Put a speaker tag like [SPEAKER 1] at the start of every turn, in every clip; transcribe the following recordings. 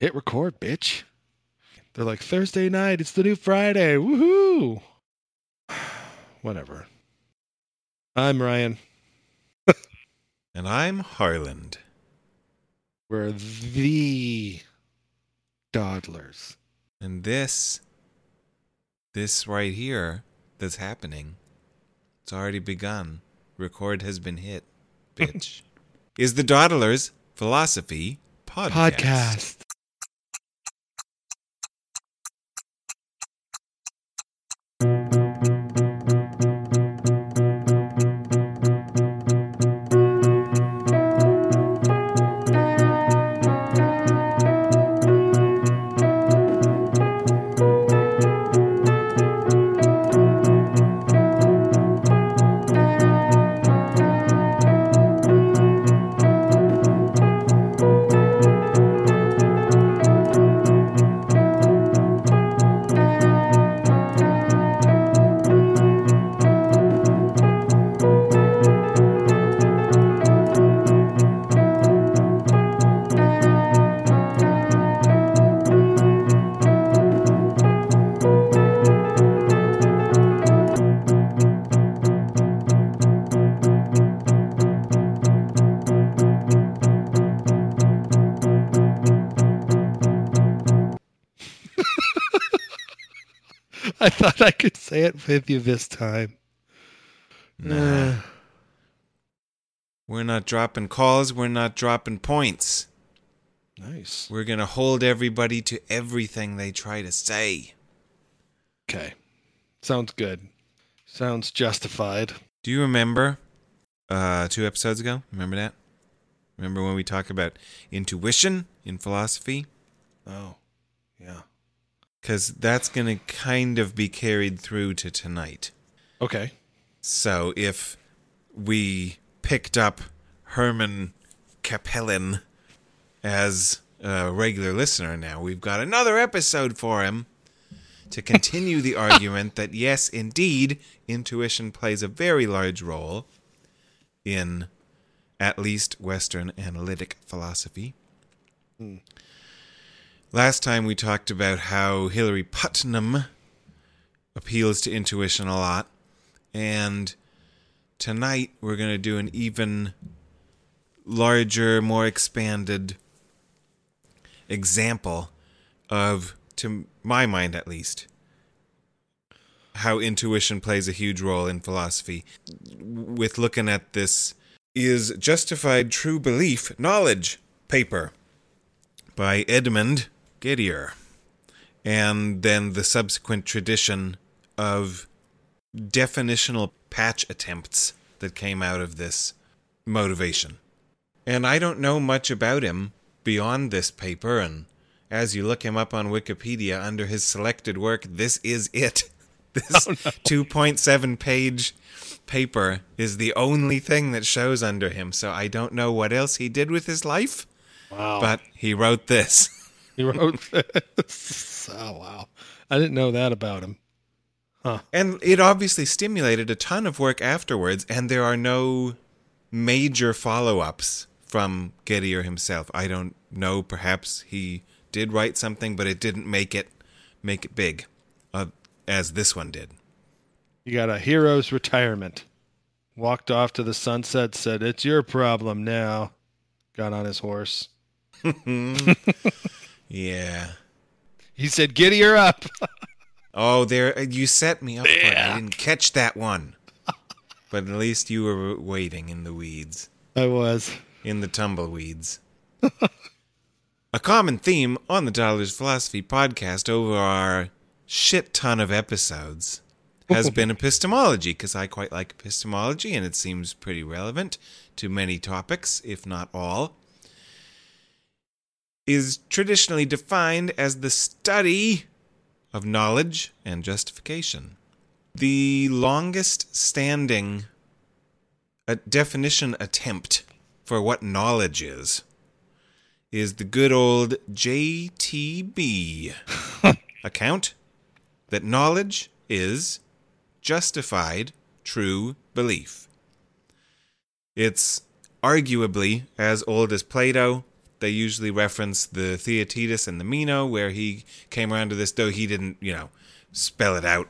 [SPEAKER 1] Hit record, bitch. They're like, Thursday night, it's the new Friday. Woohoo! Whatever. I'm Ryan.
[SPEAKER 2] And I'm Harland.
[SPEAKER 1] We're the Dawdlers.
[SPEAKER 2] And this, this right here that's happening, it's already begun. Record has been hit, bitch. is the Dawdlers Philosophy Podcast.
[SPEAKER 1] Podcast. It with you this time.
[SPEAKER 2] Nah. We're not dropping calls, we're not dropping points.
[SPEAKER 1] nice.
[SPEAKER 2] We're going to hold everybody to everything they try to say.
[SPEAKER 1] Okay. Sounds good. Sounds justified.
[SPEAKER 2] Do you remember uh, two episodes ago? Remember that? Remember when we talked about intuition in philosophy?
[SPEAKER 1] Oh, yeah.
[SPEAKER 2] Because that's going to kind of be carried through to tonight.
[SPEAKER 1] Okay.
[SPEAKER 2] So if we picked up Herman Cappelen as a regular listener now, we've got another episode for him to continue the argument that yes, indeed, intuition plays a very large role in at least Western analytic philosophy. Hmm. Last time we talked about how Hilary Putnam appeals to intuition a lot. And tonight we're going to do an even larger, more expanded example of, to my mind at least, how intuition plays a huge role in philosophy. With looking at this is Justified True Belief Knowledge paper by Edmund Gettier, and then the subsequent tradition of definitional patch attempts that came out of this motivation. And I don't know much about him beyond this paper, and as you look him up on Wikipedia under his selected work, this is it. This 2.7 page paper is the only thing that shows under him, so I don't know what else he did with his life,
[SPEAKER 1] Wow.
[SPEAKER 2] but he wrote this.
[SPEAKER 1] he wrote this. Oh, wow. I didn't know that about him.
[SPEAKER 2] And it obviously stimulated a ton of work afterwards, and there are no major follow ups from Gettier himself. I don't know. Perhaps he did write something, but it didn't make it make it big, uh, as this one did.
[SPEAKER 1] You got a hero's retirement. Walked off to the sunset, said, It's your problem now. Got on his horse.
[SPEAKER 2] Yeah.
[SPEAKER 1] He said, Giddy her up.
[SPEAKER 2] Oh, there uh, you set me up. For it. I didn't catch that one. But at least you were waiting in the weeds.
[SPEAKER 1] I was.
[SPEAKER 2] in the tumbleweeds. a common theme on the Dawdlers Philosophy podcast over our shit ton of episodes has been epistemology, because I quite like epistemology and it seems pretty relevant to many topics, if not all. Is traditionally defined as the study of knowledge and justification. The longest standing a definition attempt for what knowledge is is the good old JTB account that knowledge is justified true belief. It's arguably as old as Plato they usually reference the Theaetetus and the Meno, where he came around to this, though he didn't, you know, spell it out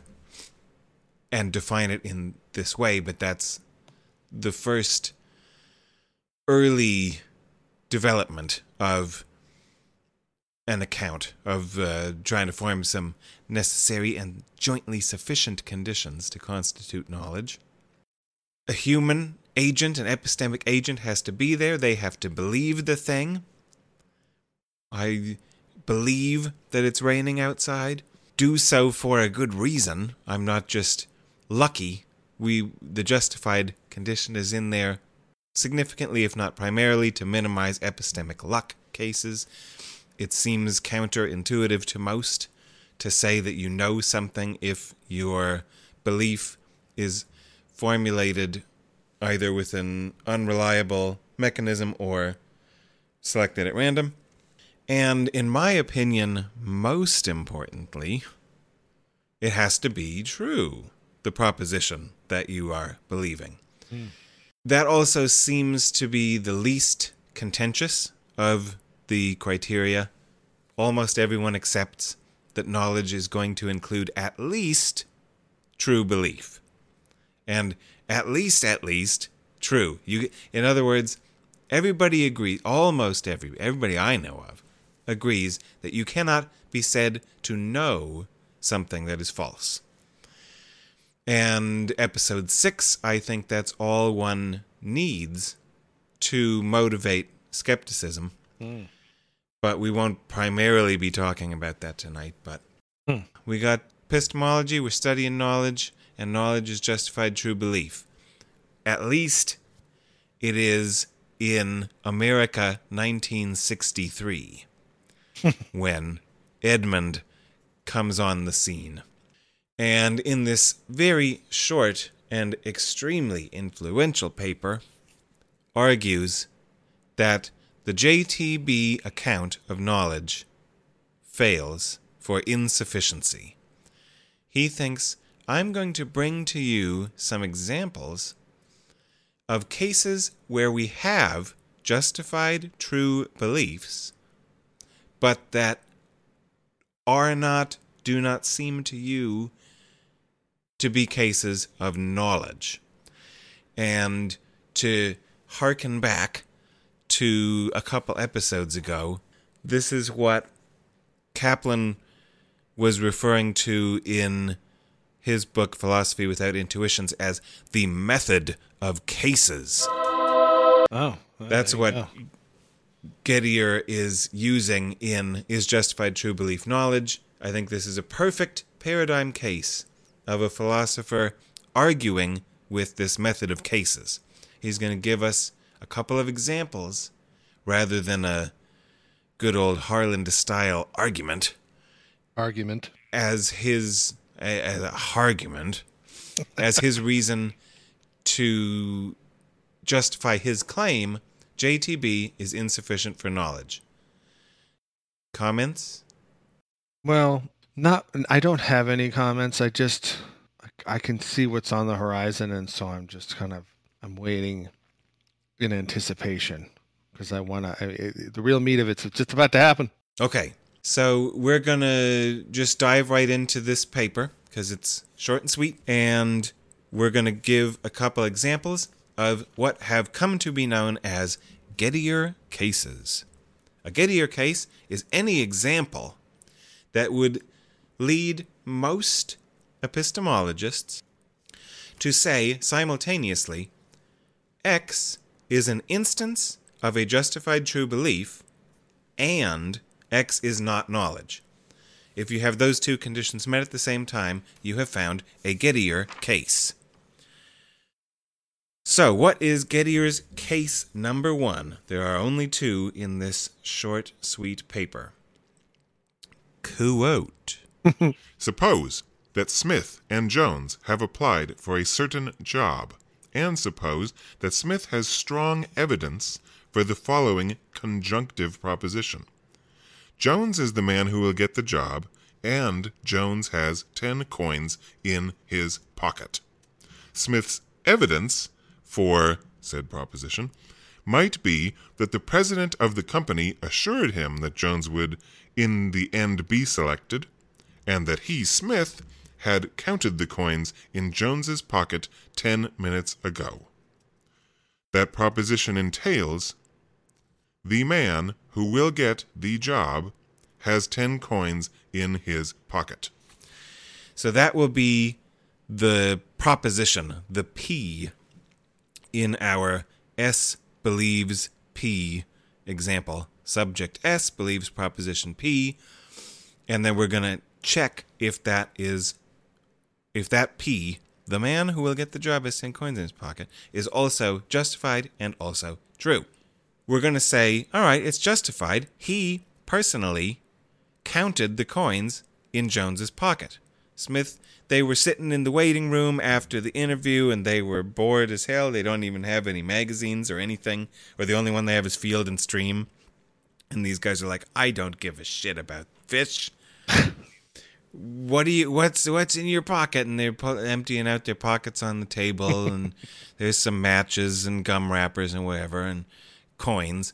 [SPEAKER 2] and define it in this way, but that's the first early development of an account of uh, trying to form some necessary and jointly sufficient conditions to constitute knowledge. A human agent, an epistemic agent, has to be there. They have to believe the thing. I believe that it's raining outside. Do so for a good reason. I'm not just lucky. We the justified condition is in there significantly, if not primarily, to minimize epistemic luck cases. It seems counterintuitive to most to say that you know something if your belief is formulated either with an unreliable mechanism or selected at random. And in my opinion, most importantly, it has to be true, the proposition that you are believing. Mm. That also seems to be the least contentious of the criteria. Almost everyone accepts that knowledge is going to include at least true belief. And at least, at least, true. You, in other words, everybody agrees, almost every, everybody I know of, agrees that you cannot be said to know something that is false. And episode six, I think that's all one needs to motivate skepticism. Mm. But we won't primarily be talking about that tonight. But mm. we got epistemology, we're studying knowledge, and knowledge is justified true belief. At least it is in America 1963 when Edmund comes on the scene. And in this very short and extremely influential paper, argues that the JTB account of knowledge fails for insufficiency. He thinks, I'm going to bring to you some examples of cases where we have justified true beliefs, but that are not, do not seem to you to be cases of knowledge. And to hearken back to a couple episodes ago, this is what Cappelen was referring to in his book Philosophy Without Intuitions as the method of cases.
[SPEAKER 1] Oh,
[SPEAKER 2] that's what go. Gettier is using in Is Justified True Belief Knowledge. I think this is a perfect paradigm case of a philosopher arguing with this method of cases. He's going to give us a couple of examples rather than a good old Harland style argument.
[SPEAKER 1] Argument.
[SPEAKER 2] As his as a argument, as his reason to justify his claim JTB is insufficient for knowledge. Comments?
[SPEAKER 1] Well, not, I don't have any comments. I just, I can see what's on the horizon, and so I'm just kind of, I'm waiting in anticipation because I want to. The real meat of it's just about to happen.
[SPEAKER 2] Okay, so we're gonna just dive right into this paper because it's short and sweet, and we're gonna give a couple examples of what have come to be known as Gettier cases. A Gettier case is any example that would lead most epistemologists to say simultaneously X is an instance of a justified true belief and X is not knowledge. If you have those two conditions met at the same time, you have found a Gettier case. So, what is Gettier's case number one? There are only two in this short, sweet paper. Quote
[SPEAKER 3] suppose that Smith and Jones have applied for a certain job, and suppose that Smith has strong evidence for the following conjunctive proposition Jones is the man who will get the job, and Jones has 10 coins in his pocket. Smith's evidence for said proposition might be that the president of the company assured him that Jones would, in the end, be selected, and that he, Smith, had counted the coins in Jones's pocket ten minutes ago. That proposition entails the man who will get the job has ten coins in his pocket.
[SPEAKER 2] So that will be the proposition, the P in our S believes P example. Subject S believes proposition P, and then we're going to check if that is if that P, the man who will get the job has 10 coins in his pocket, is also justified and also true. We're going to say, all right, it's justified. He personally counted the coins in Jones's pocket. Smith, they were sitting in the waiting room after the interview and they were bored as hell. They don't even have any magazines or anything, or the only one they have is Field and Stream. And these guys are like, I don't give a shit about fish. what do you what's what's in your pocket and they're emptying out their pockets on the table and there's some matches and gum wrappers and whatever and coins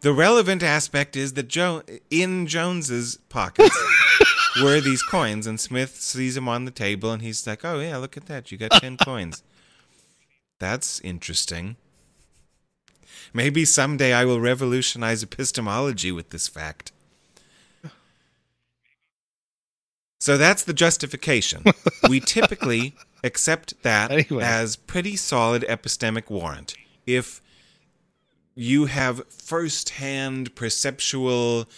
[SPEAKER 2] the relevant aspect is that jo- in jones's pockets were these coins and smith sees them on the table and he's like oh yeah look at that you got 10 coins that's interesting maybe someday i will revolutionize epistemology with this fact So that's the justification. we typically accept that
[SPEAKER 1] Anyway.
[SPEAKER 2] as pretty solid epistemic warrant. If you have first-hand perceptual,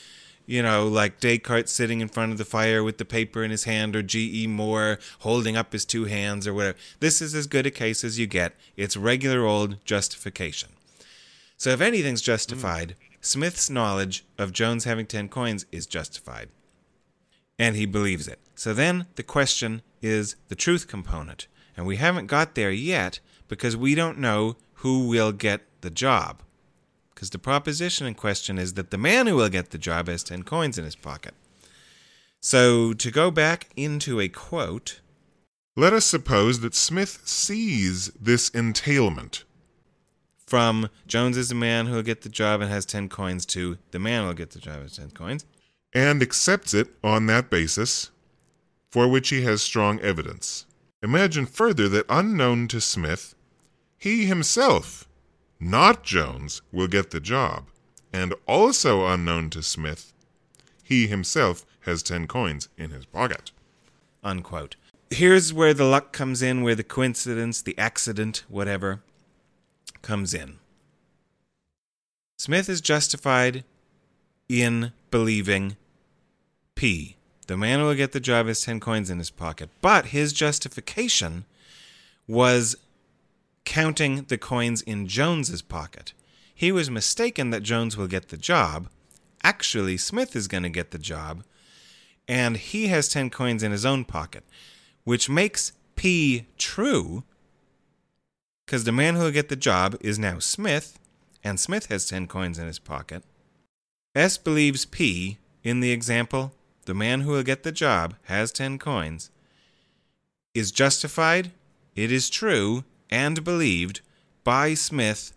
[SPEAKER 2] you know, like Descartes sitting in front of the fire with the paper in his hand, or G.E. Moore holding up his two hands, or whatever. This is as good a case as you get. It's regular old justification. So if anything's justified, Smith's knowledge of Jones having 10 coins is justified and he believes it. So then the question is the truth component. And we haven't got there yet because we don't know who will get the job. Because the proposition in question is that the man who will get the job has 10 coins in his pocket. So to go back into a quote,
[SPEAKER 3] Let us suppose that Smith sees this entailment.
[SPEAKER 2] from Jones is the man who will get the job and has 10 coins to the man who will get the job and has 10 coins.
[SPEAKER 3] and accepts it on that basis, for which he has strong evidence. Imagine further that unknown to Smith, he himself, not Jones, will get the job, and also unknown to Smith, he himself has 10 coins in his pocket.
[SPEAKER 2] unquote. Here's where the luck comes in, where the coincidence, the accident, whatever, comes in. Smith is justified in believing P. The man who will get the job has 10 coins in his pocket. But his justification was counting the coins in Jones's pocket. He was mistaken that Jones will get the job. Actually, Smith is going to get the job and he has 10 coins in his own pocket, which makes P true because the man who will get the job is now Smith, and Smith has 10 coins in his pocket. S believes P in the example, the man who will get the job has 10 coins, is justified, it is true, and believed by Smith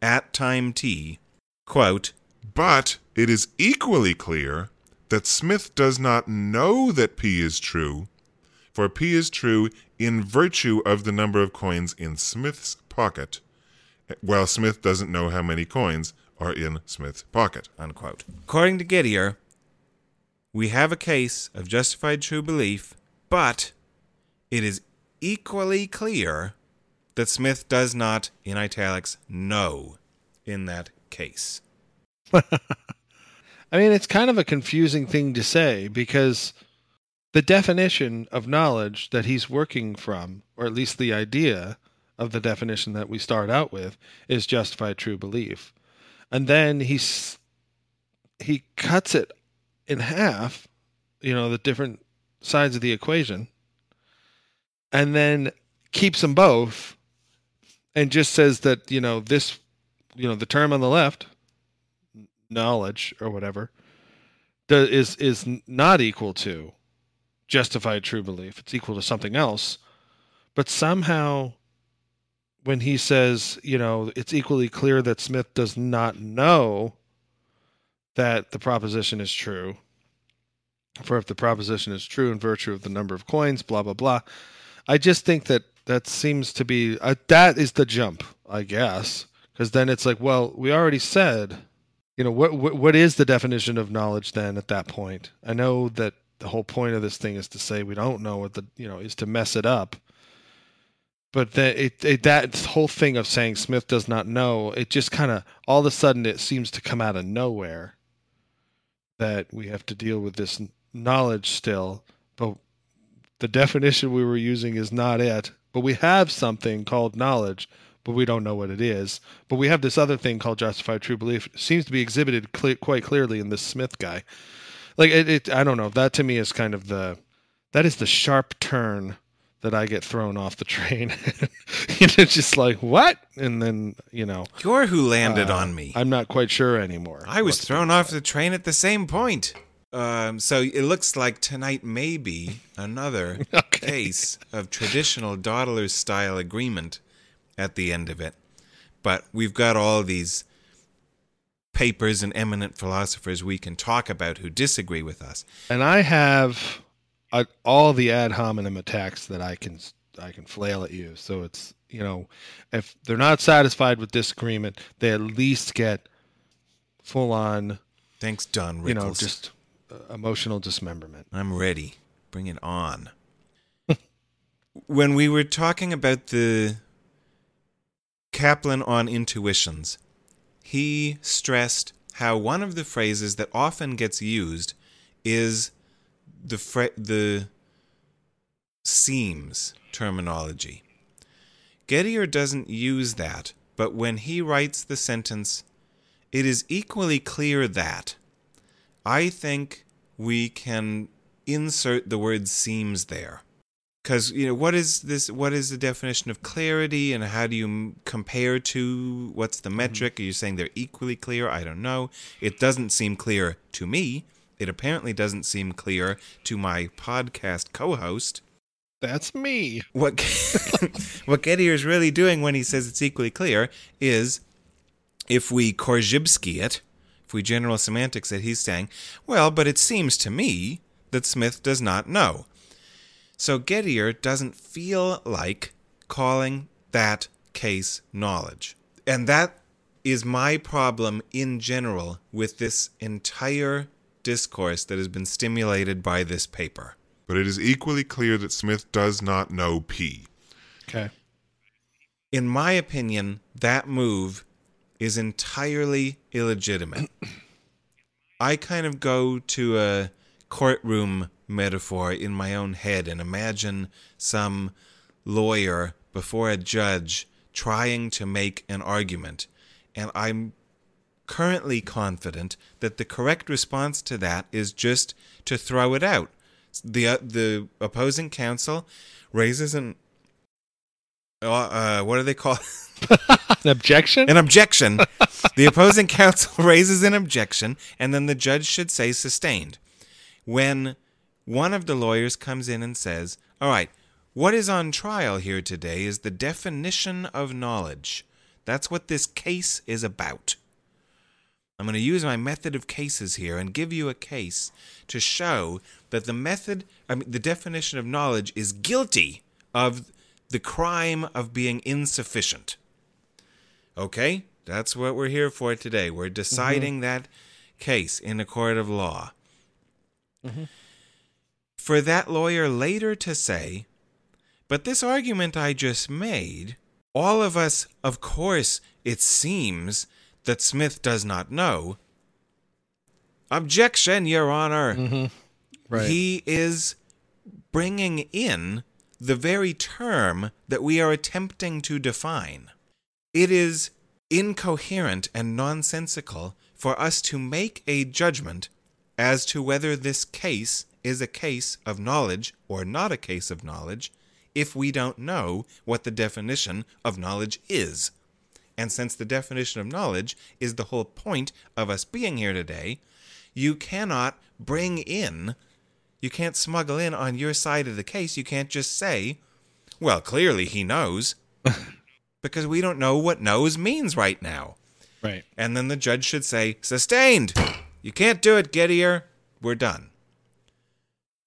[SPEAKER 2] at time T. Quote,
[SPEAKER 3] But it is equally clear that Smith does not know that P is true, for P is true in virtue of the number of coins in Smith's pocket, while Smith doesn't know how many coins are in Smith's pocket.
[SPEAKER 2] unquote. According to Gettier, we have a case of justified true belief, but it is equally clear that Smith does not, in italics, know in that case.
[SPEAKER 1] I mean, it's kind of a confusing thing to say because the definition of knowledge that he's working from, or at least the idea of the definition that we start out with, is justified true belief. And then he's he cuts it in half, you know, the different sides of the equation, and then keeps them both and just says that, you know, this, you know, the term on the left knowledge or whatever is is not equal to justified true belief it's equal to something else but somehow when he says, you know, it's equally clear that Smith does not know that the proposition is true. For if the proposition is true in virtue of the number of coins, blah blah blah. I just think that that seems to be uh, that is the jump, I guess, because then it's like, well, we already said, you know, what, what what is the definition of knowledge then at that point? I know that the whole point of this thing is to say we don't know what the you know is to mess it up but the, it, it, that whole thing of saying Smith does not know, it just kind of all of a sudden it seems to come out of nowhere that we have to deal with this knowledge still, but the definition we were using is not it. But we have something called knowledge, but we don't know what it is. But we have this other thing called justified true belief. It seems to be exhibited quite clearly in this Smith guy. Like it, it, I don't know. That to me is kind of the that is the sharp turn that I get thrown off the train. you know, just like what? And then you know,
[SPEAKER 2] you're who landed uh, on me.
[SPEAKER 1] I'm not quite sure anymore.
[SPEAKER 2] I was thrown off the train at the same point. Um, so it looks like tonight may be another okay. case of traditional dawdler style agreement at the end of it. But we've got all these papers and eminent philosophers we can talk about who disagree with us.
[SPEAKER 1] And I have uh, all the ad hominem attacks that I can I can flail at you. So it's you know, if they're not satisfied with disagreement, they at least get full on.
[SPEAKER 2] Thanks, Don. Rickles.
[SPEAKER 1] You know, just Uh, emotional dismemberment.
[SPEAKER 2] I'm ready. Bring it on. when we were talking about the Cappelen on intuitions, he stressed how one of the phrases that often gets used is the fre- the seems terminology. Gettier doesn't use that, but when he writes the sentence, it is equally clear that, I think we can insert the word seems there. Because, you know, what is this? What is the definition of clarity and how do you compare to what's the mm-hmm. metric? Mm-hmm. Are you saying they're equally clear? I don't know. It doesn't seem clear to me it apparently doesn't seem clear to my podcast co-host.
[SPEAKER 1] That's me.
[SPEAKER 2] What what Gettier is really doing when he says it's equally clear is if we Korzybski it, if we general semantics it, he's saying, well, but it seems to me that Smith does not know. So Gettier doesn't feel like calling that case knowledge. And that is my problem in general with this entire discourse that has been stimulated by this paper.
[SPEAKER 3] But it is equally clear that Smith does not know P.
[SPEAKER 1] Okay.
[SPEAKER 2] In my opinion, that move is entirely illegitimate. I kind of go to a courtroom metaphor in my own head and imagine some lawyer before a judge trying to make an argument. And I'm currently confident that the correct response to that is just to throw it out. The uh, the opposing counsel raises an uh, uh what do they call
[SPEAKER 1] an objection?
[SPEAKER 2] An objection. the opposing counsel raises an objection, and then the judge should say sustained. When one of the lawyers comes in and says, "All right, what is on trial here today is the definition of knowledge. That's what this case is about." I'm going to use my method of cases here and give you a case to show that the method, I mean, the definition of knowledge is guilty of the crime of being insufficient. Okay? That's what we're here for today. We're deciding mm-hmm. that case in a court of law. Mm-hmm. For that lawyer later to say, but this argument I just made, all of us, of course, it seems, that Smith does not know. Objection, Your Honor.
[SPEAKER 1] Mm-hmm. Right.
[SPEAKER 2] He is bringing in the very term that we are attempting to define. It is incoherent and nonsensical for us to make a judgment as to whether this case is a case of knowledge or not a case of knowledge if we don't know what the definition of knowledge is. And since the definition of knowledge is the whole point of us being here today, you cannot bring in, you can't smuggle in on your side of the case. You can't just say, well, clearly he knows. because we don't know what knows means right now.
[SPEAKER 1] Right.
[SPEAKER 2] And then the judge should say, sustained. You can't do it, Gettier. We're done.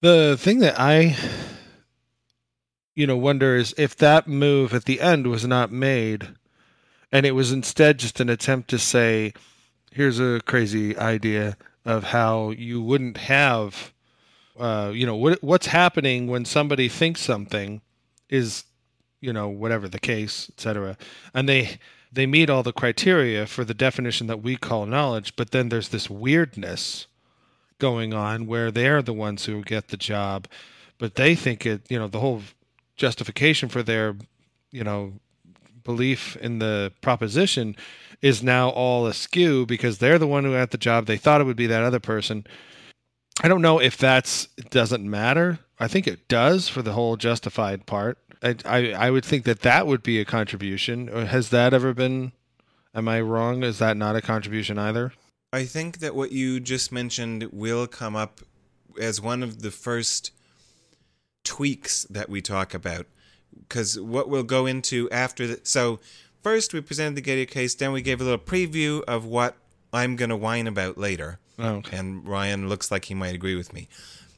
[SPEAKER 1] The thing that I, you know, wonder is if that move at the end was not made, and it was instead just an attempt to say, "Here's a crazy idea of how you wouldn't have, uh, you know, what what's happening when somebody thinks something is, you know, whatever the case, etc. And they they meet all the criteria for the definition that we call knowledge, but then there's this weirdness going on where they're the ones who get the job, but they think it, you know, the whole justification for their, you know, belief in the proposition is now all askew because they're the one who got the job. They thought it would be that other person. I don't know if that's doesn't matter. I think it does for the whole justified part. I, I I would think that that would be a contribution. Uh, has that ever been? Am I wrong? Is that not a contribution either?
[SPEAKER 2] I think that what you just mentioned will come up as one of the first tweaks that we talk about. Because what we'll go into after that. So, first we presented the Gettier case, then we gave a little preview of what I'm going to whine about later.
[SPEAKER 1] Oh, okay.
[SPEAKER 2] And Ryan looks like he might agree with me.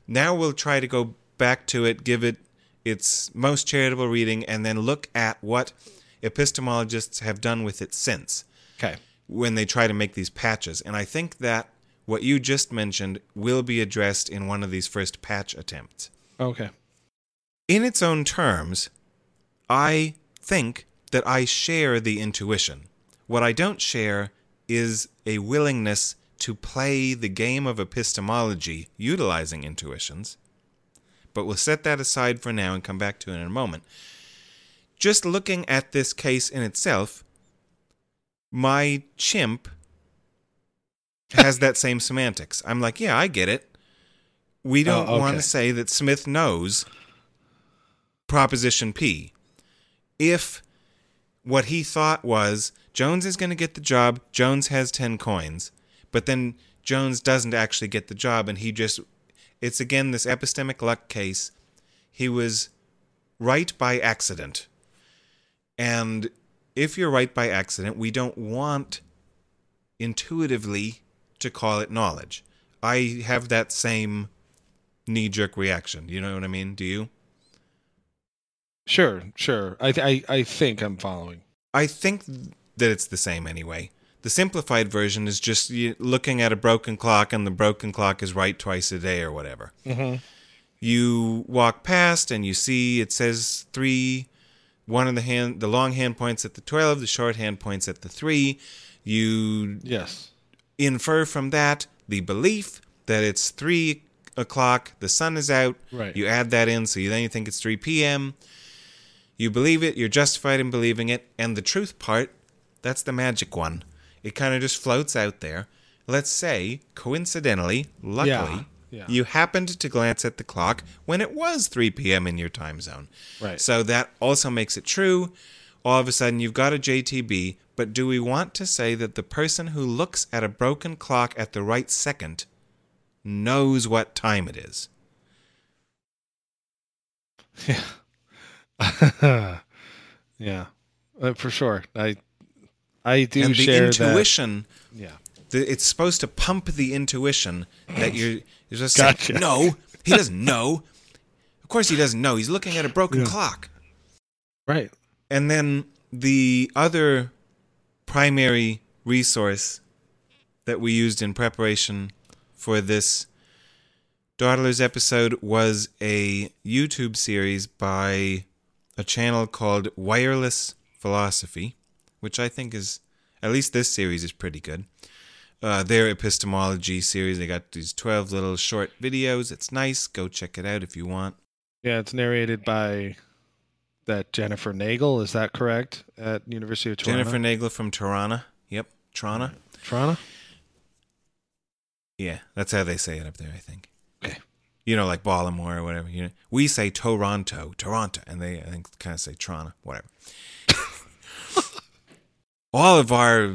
[SPEAKER 2] Now we'll try to go back to it, give it its most charitable reading, and then look at what epistemologists have done with it since
[SPEAKER 1] Okay.
[SPEAKER 2] when they try to make these patches. And I think that what you just mentioned will be addressed in one of these first patch attempts.
[SPEAKER 1] Okay.
[SPEAKER 2] In its own terms, I think that I share the intuition. What I don't share is a willingness to play the game of epistemology utilizing intuitions. But we'll set that aside for now and come back to it in a moment. Just looking at this case in itself, my chimp has that same semantics. I'm like, yeah, I get it. We oh, don't
[SPEAKER 1] Oh,
[SPEAKER 2] want to say that Smith knows Proposition P. If what he thought was Jones is going to get the job, Jones has 10 coins, but then Jones doesn't actually get the job and he just it's again this epistemic luck case. He was right by accident. And if you're right by accident, we don't want intuitively to call it knowledge. I have that same knee jerk reaction. You know what I mean? Do you?
[SPEAKER 1] Sure, sure. I, th- I I think I'm following.
[SPEAKER 2] I think that it's the same anyway. The simplified version is just looking at a broken clock and the broken clock is right twice a day or whatever.
[SPEAKER 1] Mm-hmm.
[SPEAKER 2] You walk past and you see it says three. One of the hand, the long hand points at the twelve. The short hand points at the three. You
[SPEAKER 1] Yes.
[SPEAKER 2] infer from that the belief that it's three o'clock, the sun is out.
[SPEAKER 1] Right.
[SPEAKER 2] You add that in, so you then you think it's three p.m. You believe it, you're justified in believing it, and the truth part, that's the magic one. It kind of just floats out there. Let's say, coincidentally, luckily,
[SPEAKER 1] Yeah, yeah.
[SPEAKER 2] you happened to glance at the clock when it was 3 p.m. in your time zone.
[SPEAKER 1] Right.
[SPEAKER 2] So that also makes it true. All of a sudden, you've got a JTB, but do we want to say that the person who looks at a broken clock at the right second knows what time it is?
[SPEAKER 1] Yeah. yeah. Uh, for sure. I I do
[SPEAKER 2] and the intuition,
[SPEAKER 1] that. Yeah.
[SPEAKER 2] the, it's supposed to pump the intuition that you're, you're just
[SPEAKER 1] Gotcha.
[SPEAKER 2] saying, no, he doesn't know. Of course he doesn't know. He's looking at a broken
[SPEAKER 1] Yeah.
[SPEAKER 2] clock.
[SPEAKER 1] Right.
[SPEAKER 2] And then the other primary resource that we used in preparation for this Dawdlers episode was a YouTube series by a channel called Wireless Philosophy, which I think is, at least this series is pretty good. Uh, their epistemology series, they got these 12 little short videos. It's nice. Go check it out if you want.
[SPEAKER 1] Yeah, it's narrated by that Jennifer Nagel, is that correct? At University of Toronto.
[SPEAKER 2] Jennifer Nagel from Toronto. Yep, Toronto.
[SPEAKER 1] Toronto?
[SPEAKER 2] Yeah, that's how they say it up there, I think.
[SPEAKER 1] Okay.
[SPEAKER 2] You know, like Baltimore or whatever. You know, we say Toronto, Toronto, and they I think kind of say Toronto, whatever. All of our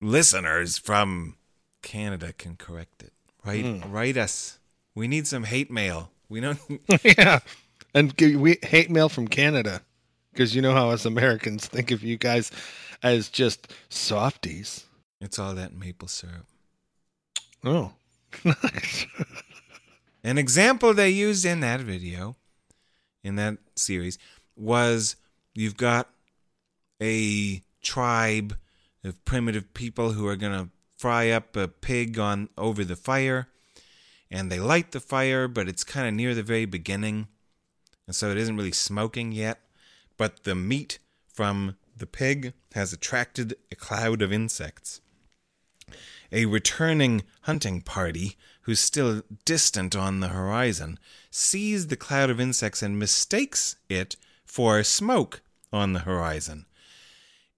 [SPEAKER 2] listeners from Canada can correct it. Write
[SPEAKER 1] Mm.
[SPEAKER 2] write us. We need some hate mail. We don't.
[SPEAKER 1] yeah. And we hate mail from Canada. Because you know how us Americans think of you guys as just softies.
[SPEAKER 2] It's all that maple syrup.
[SPEAKER 1] Oh. Nice.
[SPEAKER 2] An example they used in that video, in that series, was you've got a tribe of primitive people who are going to fry up a pig on over the fire. And they light the fire but it's kind of near the very beginning. And so it isn't really smoking yet. But the meat from the pig has attracted a cloud of insects. A returning hunting party who's still distant on the horizon sees the cloud of insects and mistakes it for smoke on the horizon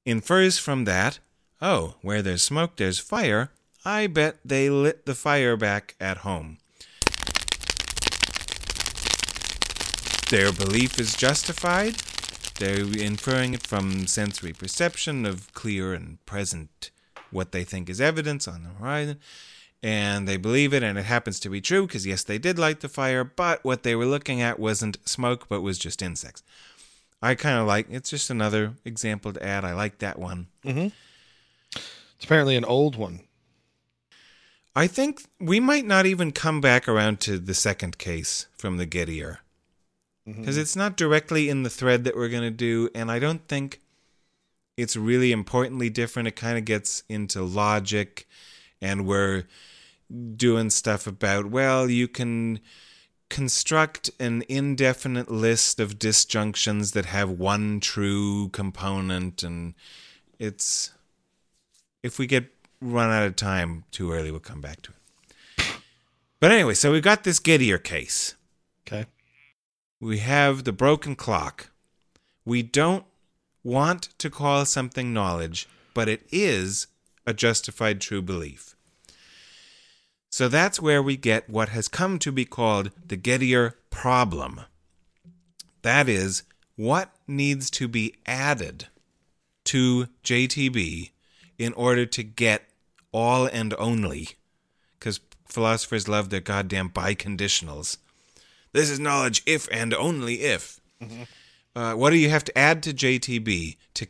[SPEAKER 2] infers from that Oh, where there's smoke, there's fire. I bet they lit the fire back at home. Their belief is justified. They're inferring it from sensory perception of clear and present what they think is evidence on the horizon. And they believe it, and it happens to be true because, yes, they did light the fire, but what they were looking at wasn't smoke, but was just insects. I kind of like it's just another example to add. I like that one.
[SPEAKER 1] Mm-hmm. It's apparently an old one.
[SPEAKER 2] I think we might not even come back around to the second case from the Gettier. Because mm-hmm. it's not directly in the thread that we're going to do, and I don't think it's really importantly different. It kind of gets into logic, and we're doing stuff about, well, you can construct an indefinite list of disjunctions that have one true component, and it's if we get run out of time too early, we'll come back to it. But anyway, so we've got this Gettier case.
[SPEAKER 1] Okay.
[SPEAKER 2] We have the broken clock. We don't want to call something knowledge, but it is a justified true belief. So that's where we get what has come to be called the Gettier problem. That is, what needs to be added to JTB in order to get all and only, because philosophers love their goddamn biconditionals. This is knowledge if and only if. Mm-hmm. Uh, what do you have to add to JTB to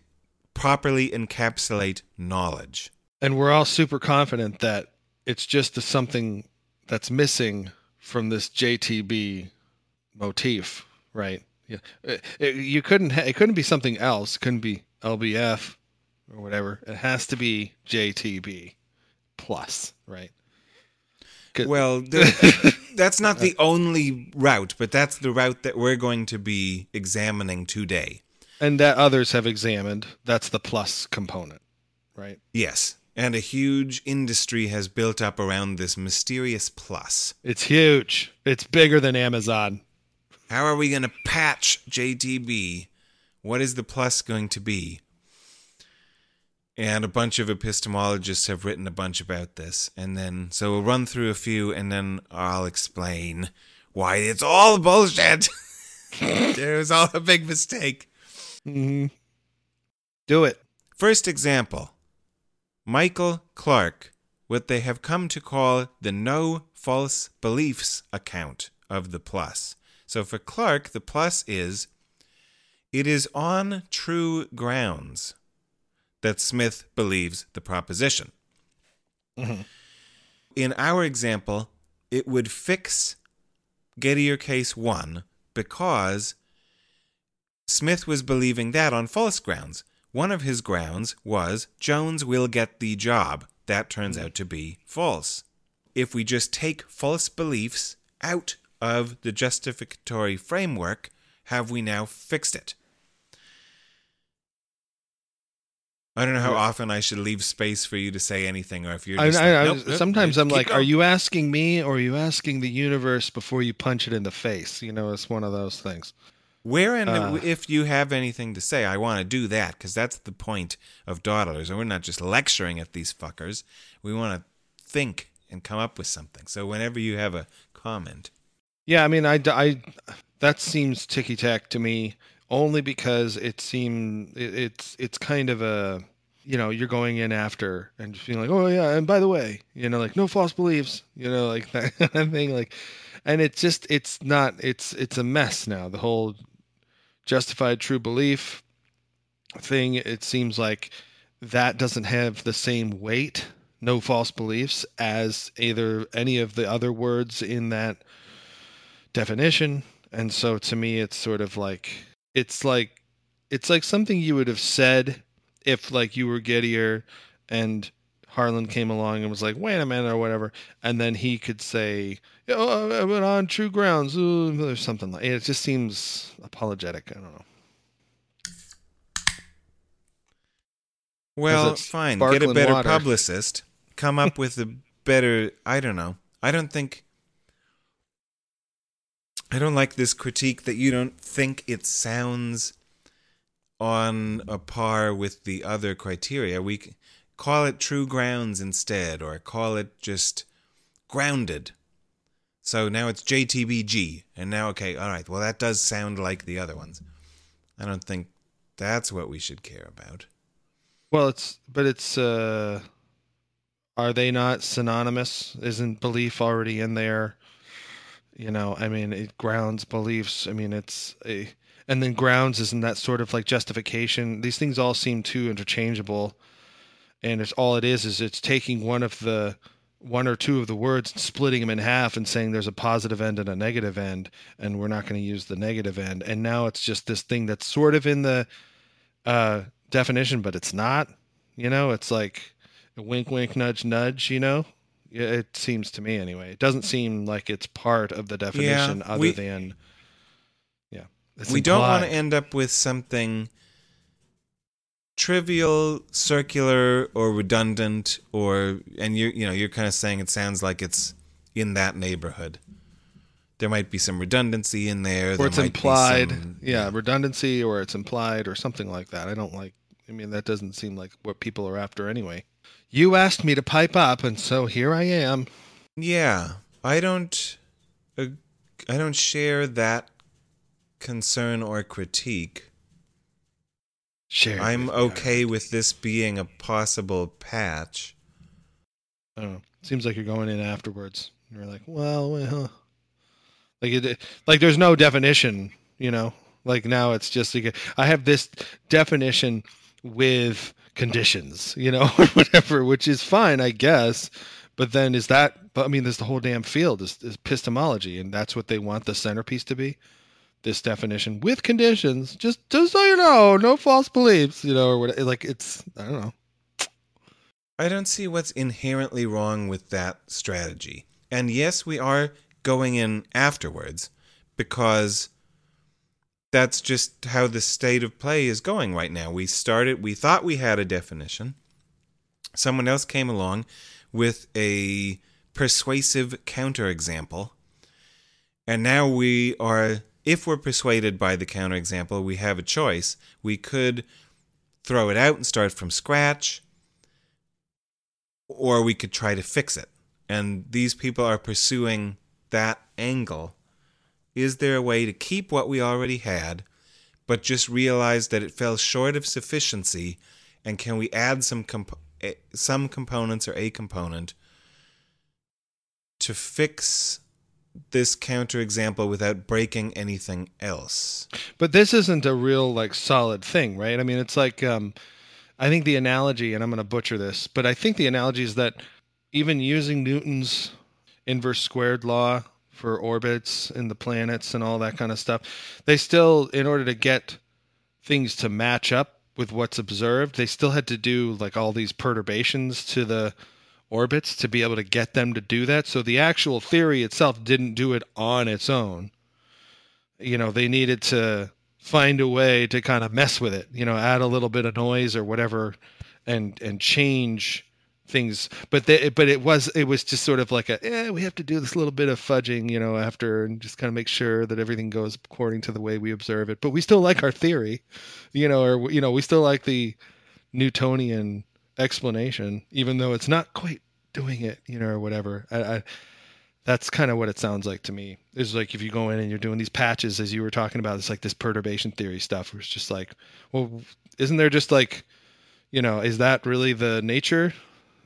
[SPEAKER 2] properly encapsulate knowledge?
[SPEAKER 1] And we're all super confident that it's just something that's missing from this JTB motif, right? Yeah, it, it, you couldn't. Ha- it couldn't be something else. It couldn't be LBF or whatever. It has to be JTB plus, right?
[SPEAKER 2] Well, that's not the only route, but that's the route that we're going to be examining today.
[SPEAKER 1] And that others have examined. That's the plus component, right?
[SPEAKER 2] Yes. And a huge industry has built up around this mysterious plus.
[SPEAKER 1] It's huge. It's bigger than Amazon.
[SPEAKER 2] How are we going to patch JTB? What is the plus going to be? and a bunch of epistemologists have written a bunch about this. And then, so we'll run through a few, and then I'll explain why it's all bullshit. there was all a big mistake.
[SPEAKER 1] Mm-hmm. Do it.
[SPEAKER 2] First example Michael Clark, what they have come to call the no false beliefs account of the plus. So for Clark, the plus is it is on true grounds that Smith believes the proposition. Mm-hmm. In our example, it would fix Gettier case 1 because Smith was believing that on false grounds. One of his grounds was Jones will get the job. That turns out to be false. If we just take false beliefs out of the justificatory framework, have we now fixed it? I don't know how often I should leave space for you to say anything, or if you're. Just I,
[SPEAKER 1] like, nope, nope, sometimes I'm like, going. "Are you asking me, or are you asking the universe before you punch it in the face?" You know, it's one of those things.
[SPEAKER 2] Where and uh, if you have anything to say, I want to do that because that's the point of dawdlers, and we're not just lecturing at these fuckers. We want to think and come up with something. So whenever you have a comment,
[SPEAKER 1] yeah, I mean, I, I that seems ticky tack to me only because it seemed it, it's it's kind of a you know you're going in after and just feeling like oh yeah and by the way you know like no false beliefs you know like that kind of thing like and it's just it's not it's it's a mess now the whole justified true belief thing, it seems like that doesn't have the same weight, no false beliefs, as either any of the other words in that definition. And so to me, it's sort of like, it's like, it's like something you would have said if like you were Gettier and Harlan came along and was like, "Wait a minute" or whatever, and then he could say, "Oh, uh, I went on true grounds," Ooh, or something like. It just seems apologetic. I don't know.
[SPEAKER 2] Well, fine. Get a better
[SPEAKER 1] water.
[SPEAKER 2] publicist. Come up with a better. I don't know. I don't think. I don't like this critique that you don't think it sounds on a par with the other criteria. We call it true grounds instead, or call it just grounded. So now it's JTBG, and now okay, all right. Well, that does sound like the other ones. I don't think that's what we should care about.
[SPEAKER 1] Well, it's but it's uh are they not synonymous? Isn't belief already in there? You know, I mean, it grounds beliefs. I mean, it's a and then grounds isn't that sort of like justification. These things all seem too interchangeable. And it's all it is is it's taking one of the one or two of the words and splitting them in half and saying there's a positive end and a negative end and we're not going to use the negative end. And now it's just this thing that's sort of in the uh definition but it's not you know? It's like a wink wink nudge nudge you know? It seems to me anyway. It doesn't seem like it's part of the definition other
[SPEAKER 2] we-
[SPEAKER 1] than yeah
[SPEAKER 2] we don't want to end up with something trivial, circular, or redundant, or and you you know you're kind of saying it sounds like it's in that neighborhood. There might be some redundancy in there.
[SPEAKER 1] or
[SPEAKER 2] there
[SPEAKER 1] it's
[SPEAKER 2] might be
[SPEAKER 1] implied
[SPEAKER 2] some-
[SPEAKER 1] yeah redundancy or it's implied or something like that i don't like i mean that doesn't seem like what people are after anyway you asked me to pipe up and so here i am
[SPEAKER 2] Yeah, I don't. Uh, I don't share that concern or critique.
[SPEAKER 1] Share
[SPEAKER 2] I'm okay with this being a possible patch.
[SPEAKER 1] I don't know. Seems like you're going in afterwards. You're like, well, well, like it, like there's no definition, you know. Like now it's just like I have this definition with conditions, you know, or whatever, which is fine, I guess. But then is that? But I mean, there's the whole damn field is, is epistemology, and that's what they want the centerpiece to be. This definition with conditions, just just so you know, no false beliefs, you know, or what? Like it's I don't know.
[SPEAKER 2] I don't see what's inherently wrong with that strategy. And yes, we are going in afterwards because that's just how the state of play is going right now. We started, we thought we had a definition. Someone else came along with a persuasive counterexample. And now we are, if we're persuaded by the counterexample, we have a choice. We could throw it out and start from scratch or we could try to fix it. And these people are pursuing that angle. Is there a way to keep what we already had, but just realize that it fell short of sufficiency? And can we add some comp- eh, some components or a component to fix this counterexample without breaking anything else?
[SPEAKER 1] But this isn't a real like solid thing, right? I mean, it's like um, I think the analogy, and I'm going to butcher this, but I think the analogy is that even using Newton's inverse squared law for orbits and the planets and all that kind of stuff, they still, in order to get things to match up with what's observed, they still had to do like all these perturbations to the orbits to be able to get them to do that. So the actual theory itself didn't do it on its own. You know, they needed to find a way to kind of mess with it, you know, add a little bit of noise or whatever and and change things but they, but it was it was just sort of like a eh, we have to do this little bit of fudging you know after and just kind of make sure that everything goes according to the way we observe it but we still like our theory you know or you know we still like the newtonian explanation even though it's not quite doing it you know or whatever. I, I that's kind of what it sounds like to me. Is like if you go in and you're doing these patches as you were talking about it's like this perturbation theory stuff where it's just like well isn't there just like you know is that really the nature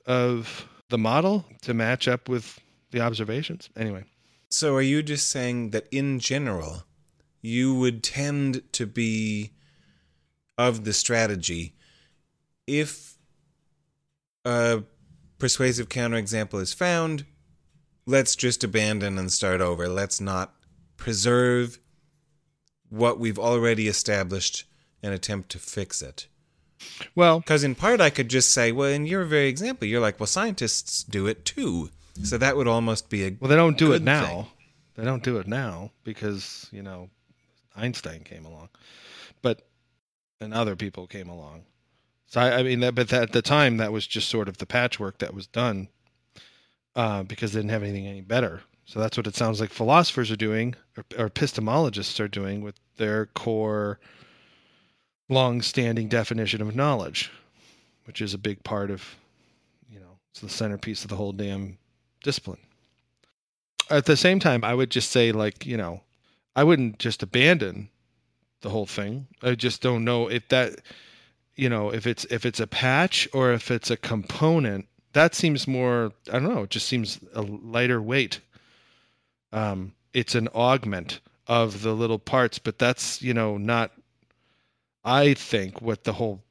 [SPEAKER 1] of the model to match up with the observations? Anyway.
[SPEAKER 2] So are you just saying that in general, you would tend to be of the strategy if a persuasive counterexample is found, let's just abandon and start over. Let's not preserve what we've already established and attempt to fix it.
[SPEAKER 1] Well,
[SPEAKER 2] Because in part, I could just say, well, in your very example, you're like, well, scientists do it too. So that would almost be a
[SPEAKER 1] well, they don't do it now.
[SPEAKER 2] thing.
[SPEAKER 1] They don't do it now because you know Einstein came along, but and other people came along. So I, I mean, that, but that, at the time, that was just sort of the patchwork that was done uh, because they didn't have anything any better. So that's what it sounds like philosophers are doing, or, or epistemologists are doing with their core, long-standing definition of knowledge, which is a big part of, you know, it's the centerpiece of the whole damn discipline. At the same time, I would just say, like, you know, I wouldn't just abandon the whole thing. I just don't know if that, you know, if it's if it's a patch or if it's a component. That seems more. I don't know. It just seems a lighter weight. Um, it's an augment of the little parts, but that's you know not. I think what the whole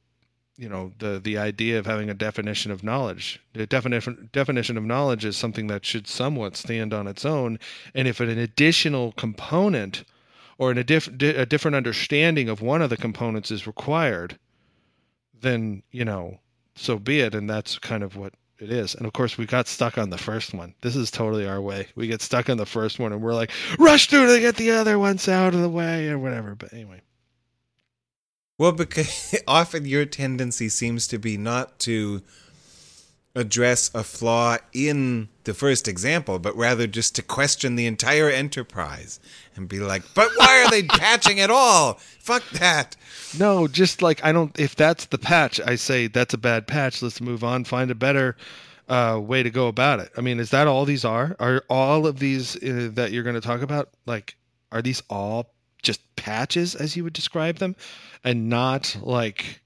[SPEAKER 1] you know the the idea of having a definition of knowledge the definition definition of knowledge is something that should somewhat stand on its own and if an additional component or an, a, diff, a different understanding of one of the components is required then you know so be it and that's kind of what it is. And of course we got stuck on the first one. This is totally our way. We get stuck on the first one and we're like rush through to get the other ones out of the way or whatever. But anyway.
[SPEAKER 2] Well, because often your tendency seems to be not to address a flaw in the first example, but rather just to question the entire enterprise and be like, but why are they patching at all? Fuck that.
[SPEAKER 1] No, just like I don't. If that's the patch, I say that's a bad patch. Let's move on. Find a better uh, way to go about it. I mean, is that all these are? Are all of these uh, that you're going to talk about like? Are these all just patches as you would describe them, and not like,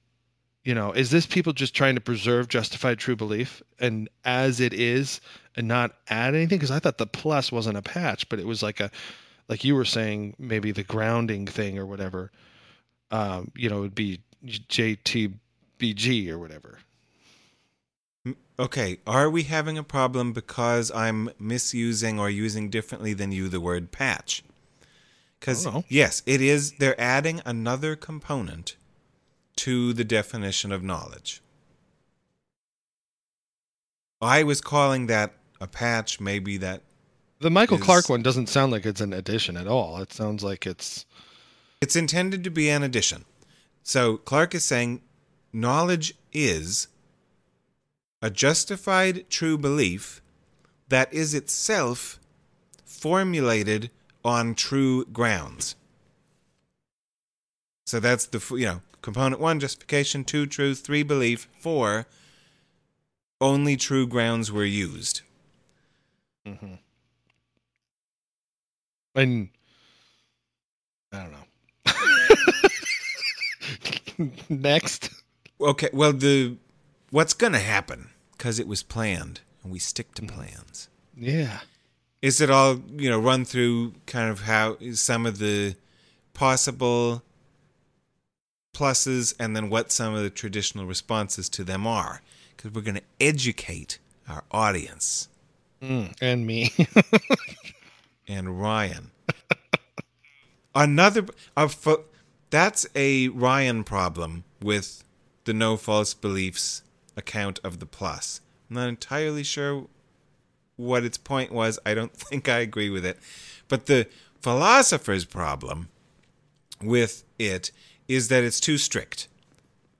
[SPEAKER 1] you know, is this people just trying to preserve justified true belief and as it is, and not add anything? Because I thought the plus wasn't a patch, but it was like a, like you were saying, maybe the grounding thing or whatever um, you know, it would be JTBG or whatever.
[SPEAKER 2] Okay, are we having a problem because I'm misusing or using differently than you the word patch? Because,
[SPEAKER 1] know.
[SPEAKER 2] yes, it is, they're adding another component to the definition of knowledge. I was calling that a patch, maybe that
[SPEAKER 1] The Michael
[SPEAKER 2] Is-
[SPEAKER 1] Clark one doesn't sound like it's an addition at all. It sounds like it's
[SPEAKER 2] It's intended to be an addition. So Clark is saying knowledge is a justified true belief that is itself formulated on true grounds. So that's the you know component one justification, two truth, three belief, four only true grounds were used. Mm-hmm.
[SPEAKER 1] and I don't know. Next.
[SPEAKER 2] Okay, well the what's going to happen cuz it was planned and we stick to mm-hmm. plans.
[SPEAKER 1] Yeah.
[SPEAKER 2] Is it all, you know, run through kind of how some of the possible pluses and then what some of the traditional responses to them are because we're going to educate our audience
[SPEAKER 1] Mm, and me.
[SPEAKER 2] and Ryan. Another a fo- that's a Ryan problem with the no false beliefs account of the plus. I'm not entirely sure what its point was. I don't think I agree with it. But the philosopher's problem with it is that it's too strict.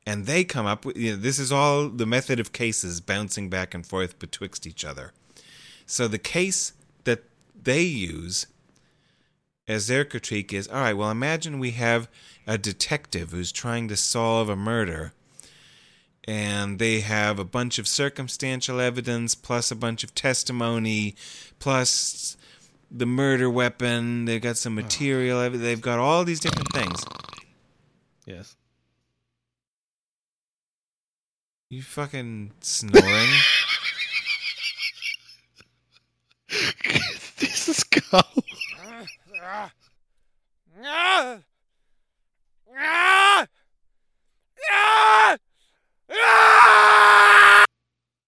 [SPEAKER 2] And they come up with you know, this is all the method of cases bouncing back and forth betwixt each other. So the case that they use as their critique is all right, well, imagine we have a detective who's trying to solve a murder, and they have a bunch of circumstantial evidence, plus a bunch of testimony, plus the murder weapon. They've got some material, they've got all these different things.
[SPEAKER 1] Yes.
[SPEAKER 2] You fucking snoring.
[SPEAKER 1] this is cold.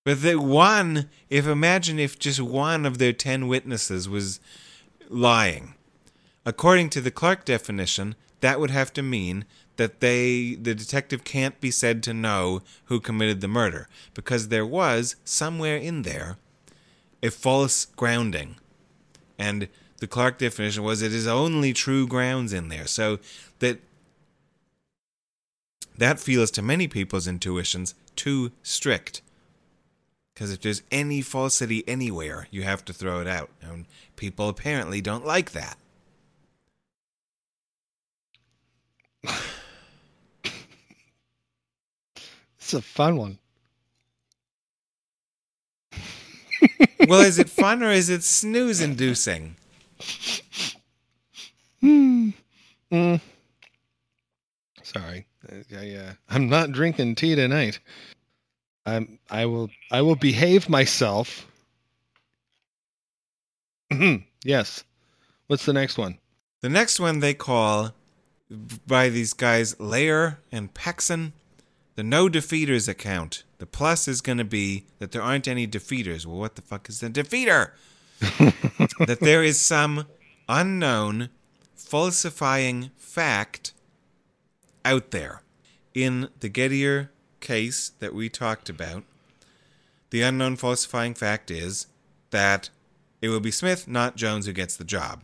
[SPEAKER 2] But that one, if imagine if just one of their ten witnesses was lying. According to the Clark definition, that would have to mean that they the detective can't be said to know who committed the murder because there was somewhere in there a false grounding. And the Clark definition was it is only true grounds in there. So that that feels to many people's intuitions too strict. Because if there's any falsity anywhere, you have to throw it out. And people apparently don't like that.
[SPEAKER 1] It's a fun one.
[SPEAKER 2] well, is it fun or is it snooze inducing?
[SPEAKER 1] Hmm. Mm. Sorry, I, uh, I'm not drinking tea tonight. I'm. I will. I will behave myself. yes. What's the next one?
[SPEAKER 2] The next one they call by these guys Lehrer and Paxson the no defeaters account. The plus is going to be that there aren't any defeaters. Well, what the fuck is a defeater? that there is some unknown falsifying fact out there. In the Gettier case that we talked about, the unknown falsifying fact is that it will be Smith, not Jones, who gets the job.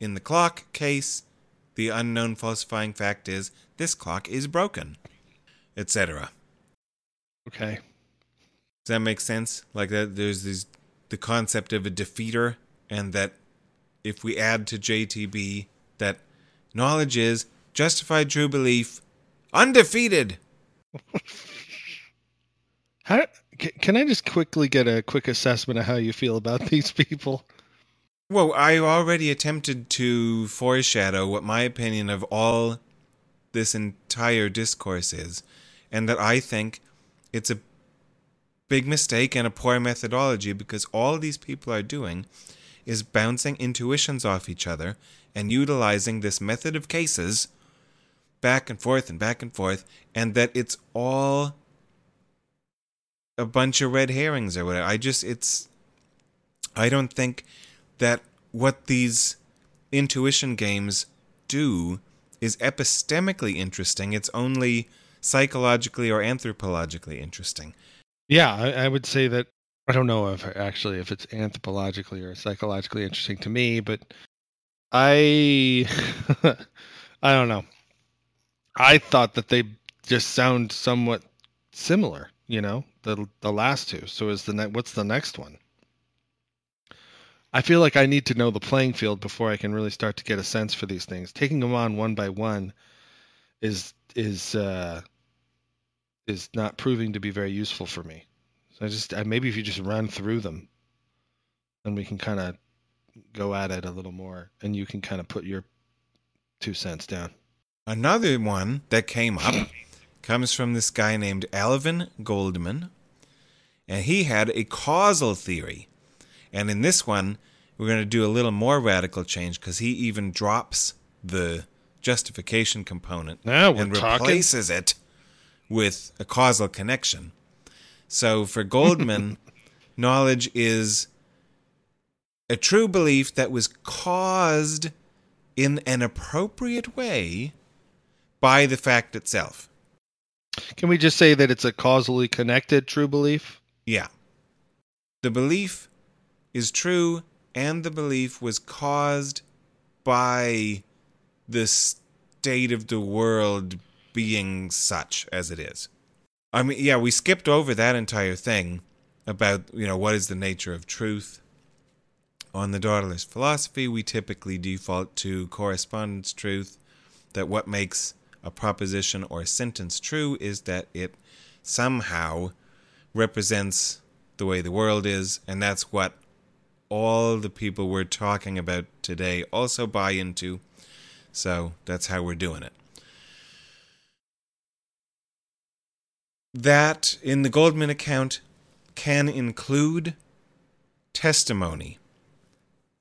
[SPEAKER 2] In the clock case, the unknown falsifying fact is this clock is broken, etc.
[SPEAKER 1] Okay.
[SPEAKER 2] Does that make sense? Like that there's this the concept of a defeater and that if we add to JTB that knowledge is justified true belief undefeated.
[SPEAKER 1] how can I just quickly get a quick assessment of how you feel about these people?
[SPEAKER 2] Well, I already attempted to foreshadow what my opinion of all this entire discourse is, and that I think it's a big mistake and a poor methodology because all these people are doing is bouncing intuitions off each other and utilizing this method of cases back and forth and back and forth, and that it's all a bunch of red herrings or whatever. I just, it's, I don't think that what these intuition games do is epistemically interesting. It's only psychologically or anthropologically interesting.
[SPEAKER 1] Yeah, I, I, would say that I don't know if actually if it's anthropologically or psychologically interesting to me, but I I don't know. I thought that they just sound somewhat similar, you know, the the last two. So is the ne- what's the next one? I feel like I need to know the playing field before I can really start to get a sense for these things. Taking them on one by one is is uh, is not proving to be very useful for me. So I just I, maybe if you just run through them, then we can kind of go at it a little more, and you can kind of put your two cents down.
[SPEAKER 2] Another one that came up comes from this guy named Alvin Goldman, and he had a causal theory. And in this one, we're going to do a little more radical change because he even drops the justification component now
[SPEAKER 1] and
[SPEAKER 2] replaces
[SPEAKER 1] talking.
[SPEAKER 2] it with a causal connection. So for Goldman, knowledge is a true belief that was caused in an appropriate way by the fact itself.
[SPEAKER 1] Can we just say that it's a causally connected true belief?
[SPEAKER 2] Yeah. The belief is true and the belief was caused by the state of the world being such as it is. I mean, yeah, we skipped over that entire thing about, you know, what is the nature of truth. On the Dawdlers philosophy, we typically default to correspondence truth, that what makes a proposition or a sentence true is that it somehow represents the way the world is, and that's what all the people we're talking about today also buy into. So that's how we're doing it. That in the Goldman account can include testimony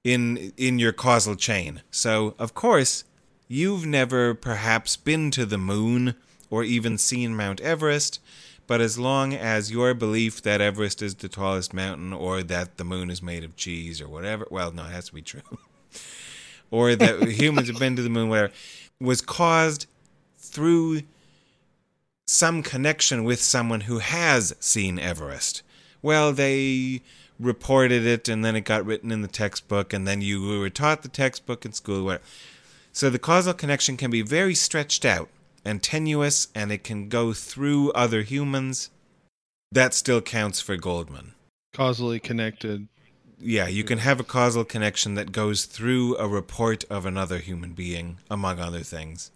[SPEAKER 2] in in your causal chain. So, of course, you've never perhaps been to the moon or even seen Mount Everest, but as long as your belief that Everest is the tallest mountain or that the moon is made of cheese or whatever, well, no, it has to be true, or that humans have been to the moon, whatever, was caused through some connection with someone who has seen Everest. Well, they reported it and then it got written in the textbook and then you were taught the textbook in school. Whatever. So the causal connection can be very stretched out and tenuous and it can go through other humans. That still counts for Goldman.
[SPEAKER 1] Causally connected.
[SPEAKER 2] Yeah, you can have a causal connection that goes through a report of another human being, among other things.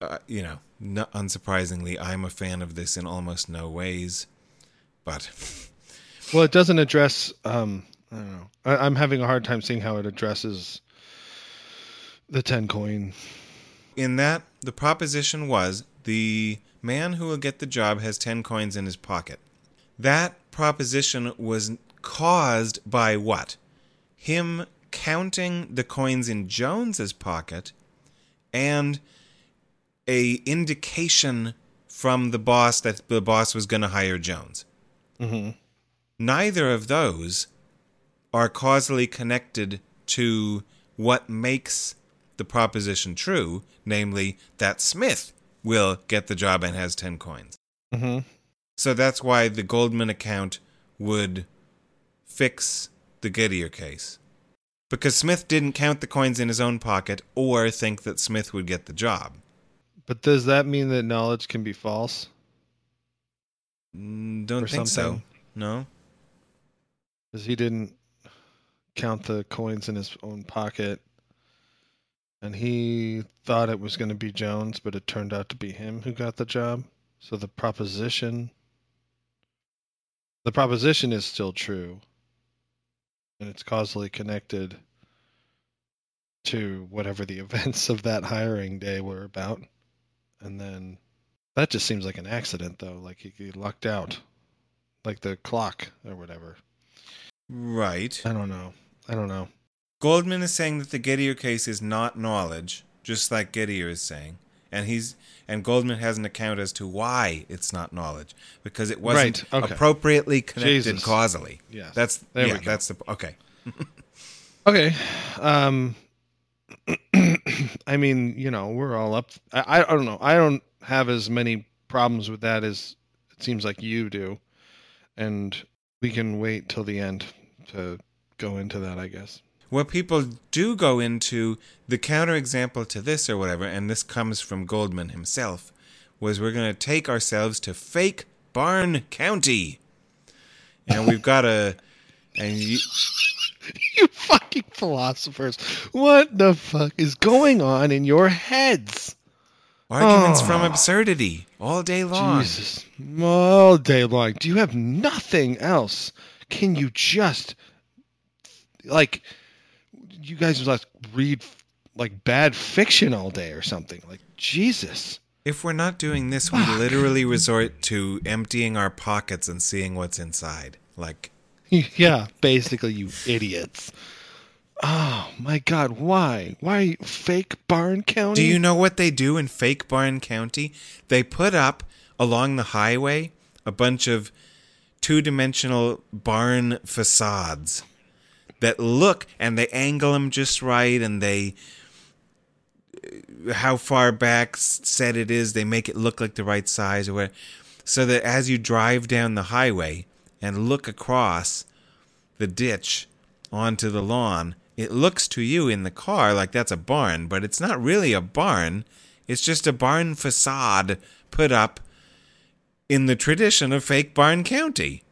[SPEAKER 2] Uh, you know, not unsurprisingly, I'm a fan of this in almost no ways, but
[SPEAKER 1] Well, it doesn't address. Um, I don't know. I, I'm having a hard time seeing how it addresses the ten coin.
[SPEAKER 2] in that the proposition was the man who will get the job has 10 coins in his pocket. That proposition was caused by what? Him counting the coins in Jones's pocket and a indication from the boss that the boss was going to hire Jones.
[SPEAKER 1] Mm-hmm.
[SPEAKER 2] Neither of those are causally connected to what makes the proposition true, namely that Smith will get the job and has 10 coins.
[SPEAKER 1] Mm-hmm.
[SPEAKER 2] So that's why the Goldman account would fix the Gettier case. Because Smith didn't count the coins in his own pocket or think that Smith would get the job.
[SPEAKER 1] But does that mean that knowledge can be false?
[SPEAKER 2] Mm, Don't
[SPEAKER 1] Or
[SPEAKER 2] think so. No.
[SPEAKER 1] Because he didn't count the coins in his own pocket, and he thought it was going to be Jones, but it turned out to be him who got the job. So the proposition, the proposition is still true, and it's causally connected to whatever the events of that hiring day were about. And then that just seems like an accident, though. Like he, he lucked out, like the clock or whatever.
[SPEAKER 2] Right.
[SPEAKER 1] I don't know. I don't know.
[SPEAKER 2] Goldman is saying that the Gettier case is not knowledge, just like Gettier is saying. And he's and Goldman has an account as to why it's not knowledge because it wasn't
[SPEAKER 1] Right, okay.
[SPEAKER 2] appropriately connected
[SPEAKER 1] Jesus.
[SPEAKER 2] causally.
[SPEAKER 1] Yes.
[SPEAKER 2] That's
[SPEAKER 1] There
[SPEAKER 2] yeah, that's the okay.
[SPEAKER 1] Okay. Um I mean, you know, we're all up I, I don't know. I don't have as many problems with that as it seems like you do. And we can wait till the end to go into that, I guess.
[SPEAKER 2] What people do go into the counterexample to this or whatever, and this comes from Goldman himself, was we're going to take ourselves to fake Barn County, and we've got a and you,
[SPEAKER 1] You fucking philosophers. What the fuck is going on in your heads?
[SPEAKER 2] arguments
[SPEAKER 1] Oh.
[SPEAKER 2] from ah. absurdity all day long.
[SPEAKER 1] Jesus. All day long. Do you have nothing else? Can you just like you guys like read like bad fiction all day or something? Like Jesus.
[SPEAKER 2] If we're not doing this, we literally resort to emptying our pockets and seeing what's inside. Like,
[SPEAKER 1] yeah, basically you idiots. Oh my god, why? Why fake Barn County?
[SPEAKER 2] do you know what they do in fake Barn County? They put up along the highway a bunch of two dimensional barn facades that look and they angle them just right and they uh, how far back set it is they make it look like the right size or whatever so that as you drive down the highway and look across the ditch onto the lawn it looks to you in the car like that's a barn but it's not really a barn it's just a barn facade put up in the tradition of fake barn county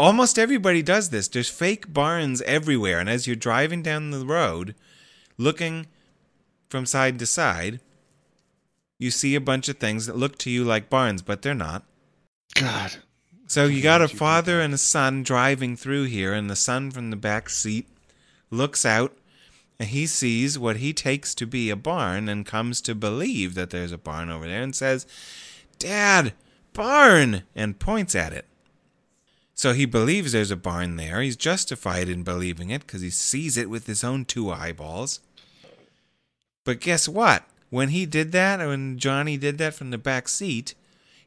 [SPEAKER 2] almost everybody does this. There's fake barns everywhere, and as you're driving down the road, looking from side to side, you see a bunch of things that look to you like barns, but they're not.
[SPEAKER 1] God.
[SPEAKER 2] So you got a
[SPEAKER 1] Would you do
[SPEAKER 2] father and a son driving through here, and the son from the back seat looks out and he sees what he takes to be a barn and comes to believe that there's a barn over there and says, Dad, barn! and points at it. So he believes there's a barn there. He's justified in believing it because he sees it with his own two eyeballs. But guess what? when he did that, when Johnny did that from the back seat,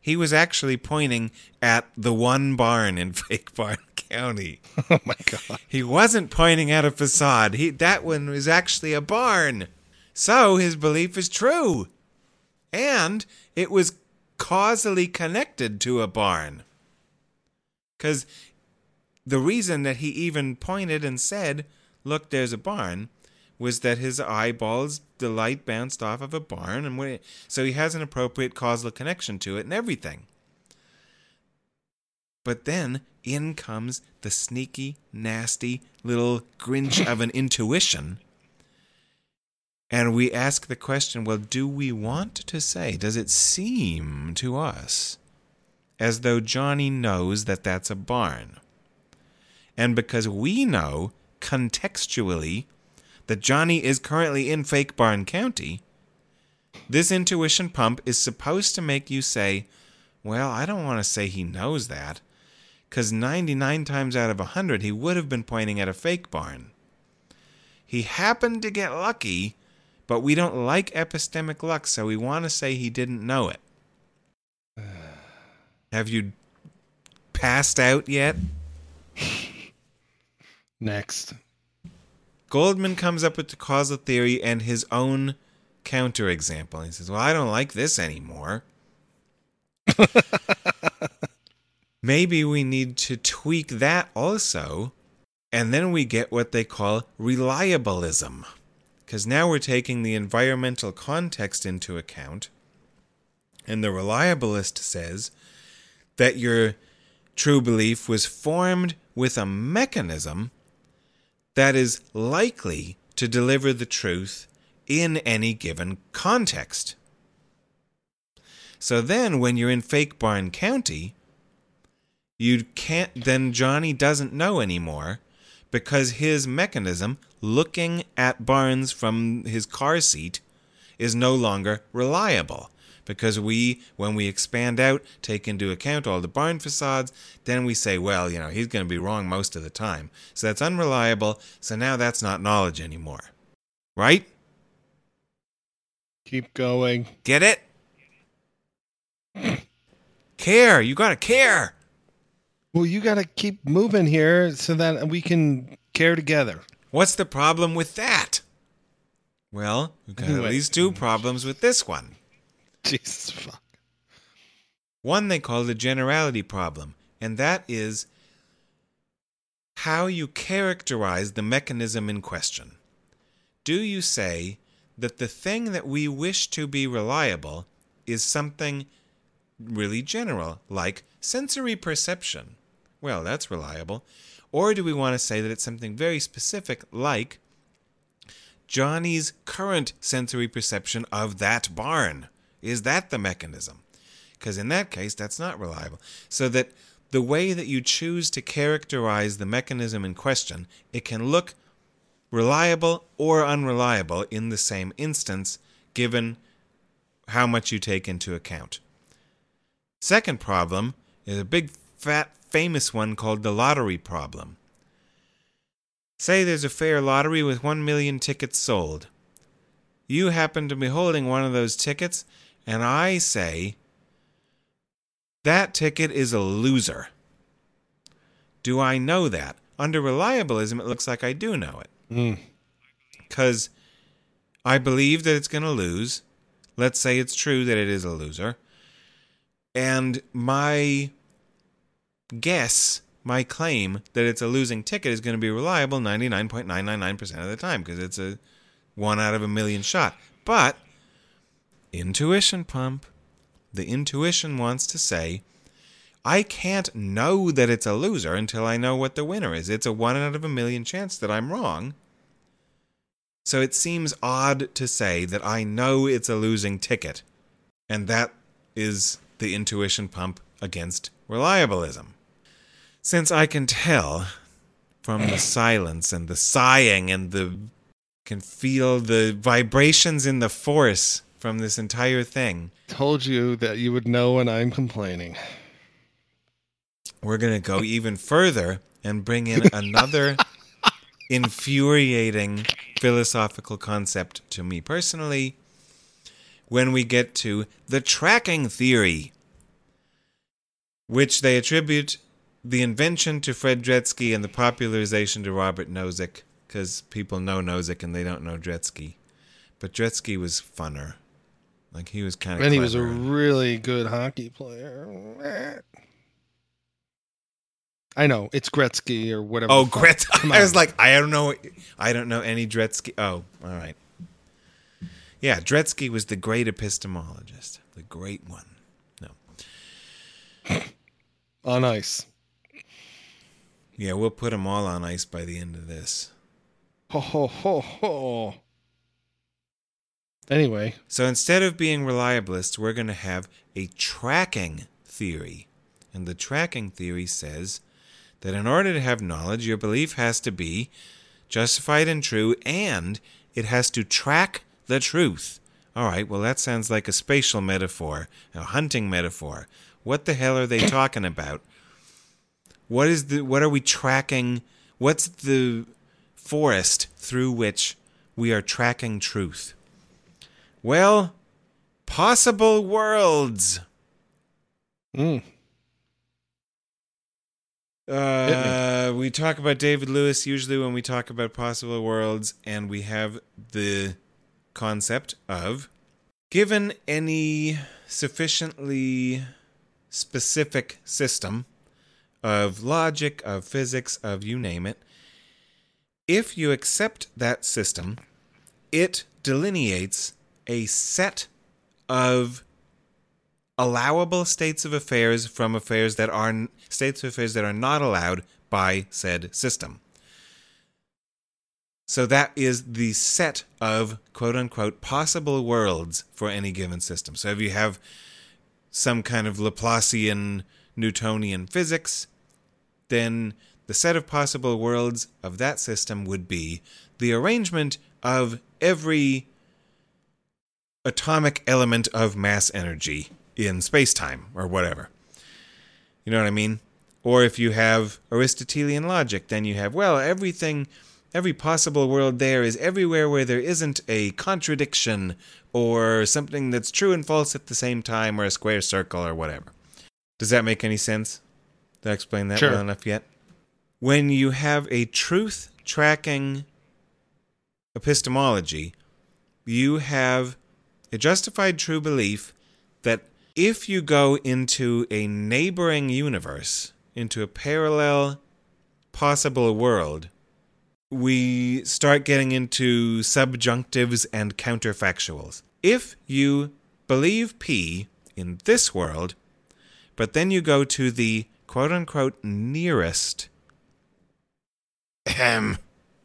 [SPEAKER 2] he was actually pointing at the one barn in Fake Barn County.
[SPEAKER 1] Oh my god.
[SPEAKER 2] He wasn't pointing at a facade. He that one was actually a barn. So his belief is true. And it was causally connected to a barn. Cuz the reason that he even pointed and said, "Look, there's a barn," was that his eyeballs, the light bounced off of a barn, and it, so he has an appropriate causal connection to it and everything. But then in comes the sneaky, nasty little Grinch of an intuition. And we ask the question well, do we want to say, does it seem to us as though Johnny knows that that's a barn? And because we know contextually that Johnny is currently in Fake Barn County, this intuition pump is supposed to make you say, well, I don't want to say he knows that, because 99 times out of 100 he would have been pointing at a fake barn. He happened to get lucky, but we don't like epistemic luck, so we want to say he didn't know it. Have you passed out yet?
[SPEAKER 1] Next.
[SPEAKER 2] Goldman comes up with the causal theory and his own counterexample. He says, Well, I don't like this anymore. Maybe we need to tweak that also. And then we get what they call reliabilism. Because now we're taking the environmental context into account. And the reliabilist says that your true belief was formed with a mechanism that is likely to deliver the truth in any given context. So then, when you're in Fake Barn County, you can't, then Johnny doesn't know anymore because his mechanism, looking at barns from his car seat, is no longer reliable because we, when we expand out, take into account all the barn facades, then we say, well, you know, he's going to be wrong most of the time. So that's unreliable. So now that's not knowledge anymore. Right?
[SPEAKER 1] Keep going.
[SPEAKER 2] Get it? care. You got to care.
[SPEAKER 1] Well, you got to keep moving here so that we can care together.
[SPEAKER 2] What's the problem with that? Well, we've got at least two problems with this one.
[SPEAKER 1] Jesus fuck.
[SPEAKER 2] One they call the generality problem, and that is how you characterize the mechanism in question. Do you say that the thing that we wish to be reliable is something really general, like sensory perception? Well, that's reliable. Or do we want to say that it's something very specific, like Johnny's current sensory perception of that barn? Is that the mechanism? Because in that case, that's not reliable. So that the way that you choose to characterize the mechanism in question, it can look reliable or unreliable in the same instance, given how much you take into account. Second problem is a big, fat, famous one called the lottery problem. Say there's a fair lottery with 1 million tickets sold. You happen to be holding one of those tickets, and I say, that ticket is a loser. Do I know that? Under reliabilism, it looks like I do know it.
[SPEAKER 1] Mm.
[SPEAKER 2] Because I believe that it's going to lose. Let's say it's true that it is a loser. And my guess, my claim that it's a losing ticket is going to be reliable 99.999% of the time because it's a one out of a million shot. But intuition pump, the intuition wants to say, I can't know that it's a loser until I know what the winner is. It's a one out of a million chance that I'm wrong. So it seems odd to say that I know it's a losing ticket. And that is the intuition pump against reliabilism. Since I can tell from the silence and the sighing and the can feel the vibrations in the force from this entire thing,
[SPEAKER 1] Told you that you would know when I'm complaining.
[SPEAKER 2] we're going to go even further and bring in another infuriating philosophical concept to me personally. when we get to the tracking theory, which they attribute the invention to Fred Dretske and the popularization to Robert Nozick, because people know Nozick and they don't know Dretske. But Dretske was funner. Like he was kind of.
[SPEAKER 1] And he was a really good hockey player. I know it's Gretzky or whatever.
[SPEAKER 2] Oh. Gretzky! I was like, I don't know, I don't know any Gretzky. Oh, all right. Yeah, Dretske was the great epistemologist, the great one. No,
[SPEAKER 1] on ice.
[SPEAKER 2] yeah, we'll put them all on ice by the end of this.
[SPEAKER 1] Ho ho ho ho. Anyway,
[SPEAKER 2] So instead of being reliabilists, we're going to have a tracking theory. And the tracking theory says that in order to have knowledge, your belief has to be justified and true, and it has to track the truth. All right, well, that sounds like a spatial metaphor, a hunting metaphor. What the hell are they talking about? What is the what are we tracking? What's the forest through which we are tracking truth? Well, possible worlds.
[SPEAKER 1] mm,
[SPEAKER 2] Uh, we talk about David Lewis usually when we talk about possible worlds, and we have the concept of given any sufficiently specific system of logic, of physics, of you name it, if you accept that system, it delineates a set of allowable states of affairs from affairs that are states of affairs that are not allowed by said system. So that is the set of quote unquote possible worlds for any given system. So if you have some kind of Laplacian Newtonian physics, then the set of possible worlds of that system would be the arrangement of every atomic element of mass energy in space-time or whatever. You know what I mean? Or if you have Aristotelian logic, then you have, well, everything, every possible world there is everywhere where there isn't a contradiction or something that's true and false at the same time or a square circle or whatever. Does that make any sense? Did I explain that
[SPEAKER 1] Sure.
[SPEAKER 2] well enough yet? When you have a truth tracking epistemology, you have a justified true belief that if you go into a neighboring universe, into a parallel possible world, we start getting into subjunctives and counterfactuals. If you believe P in this world, but then you go to the quote unquote nearest. Ahem.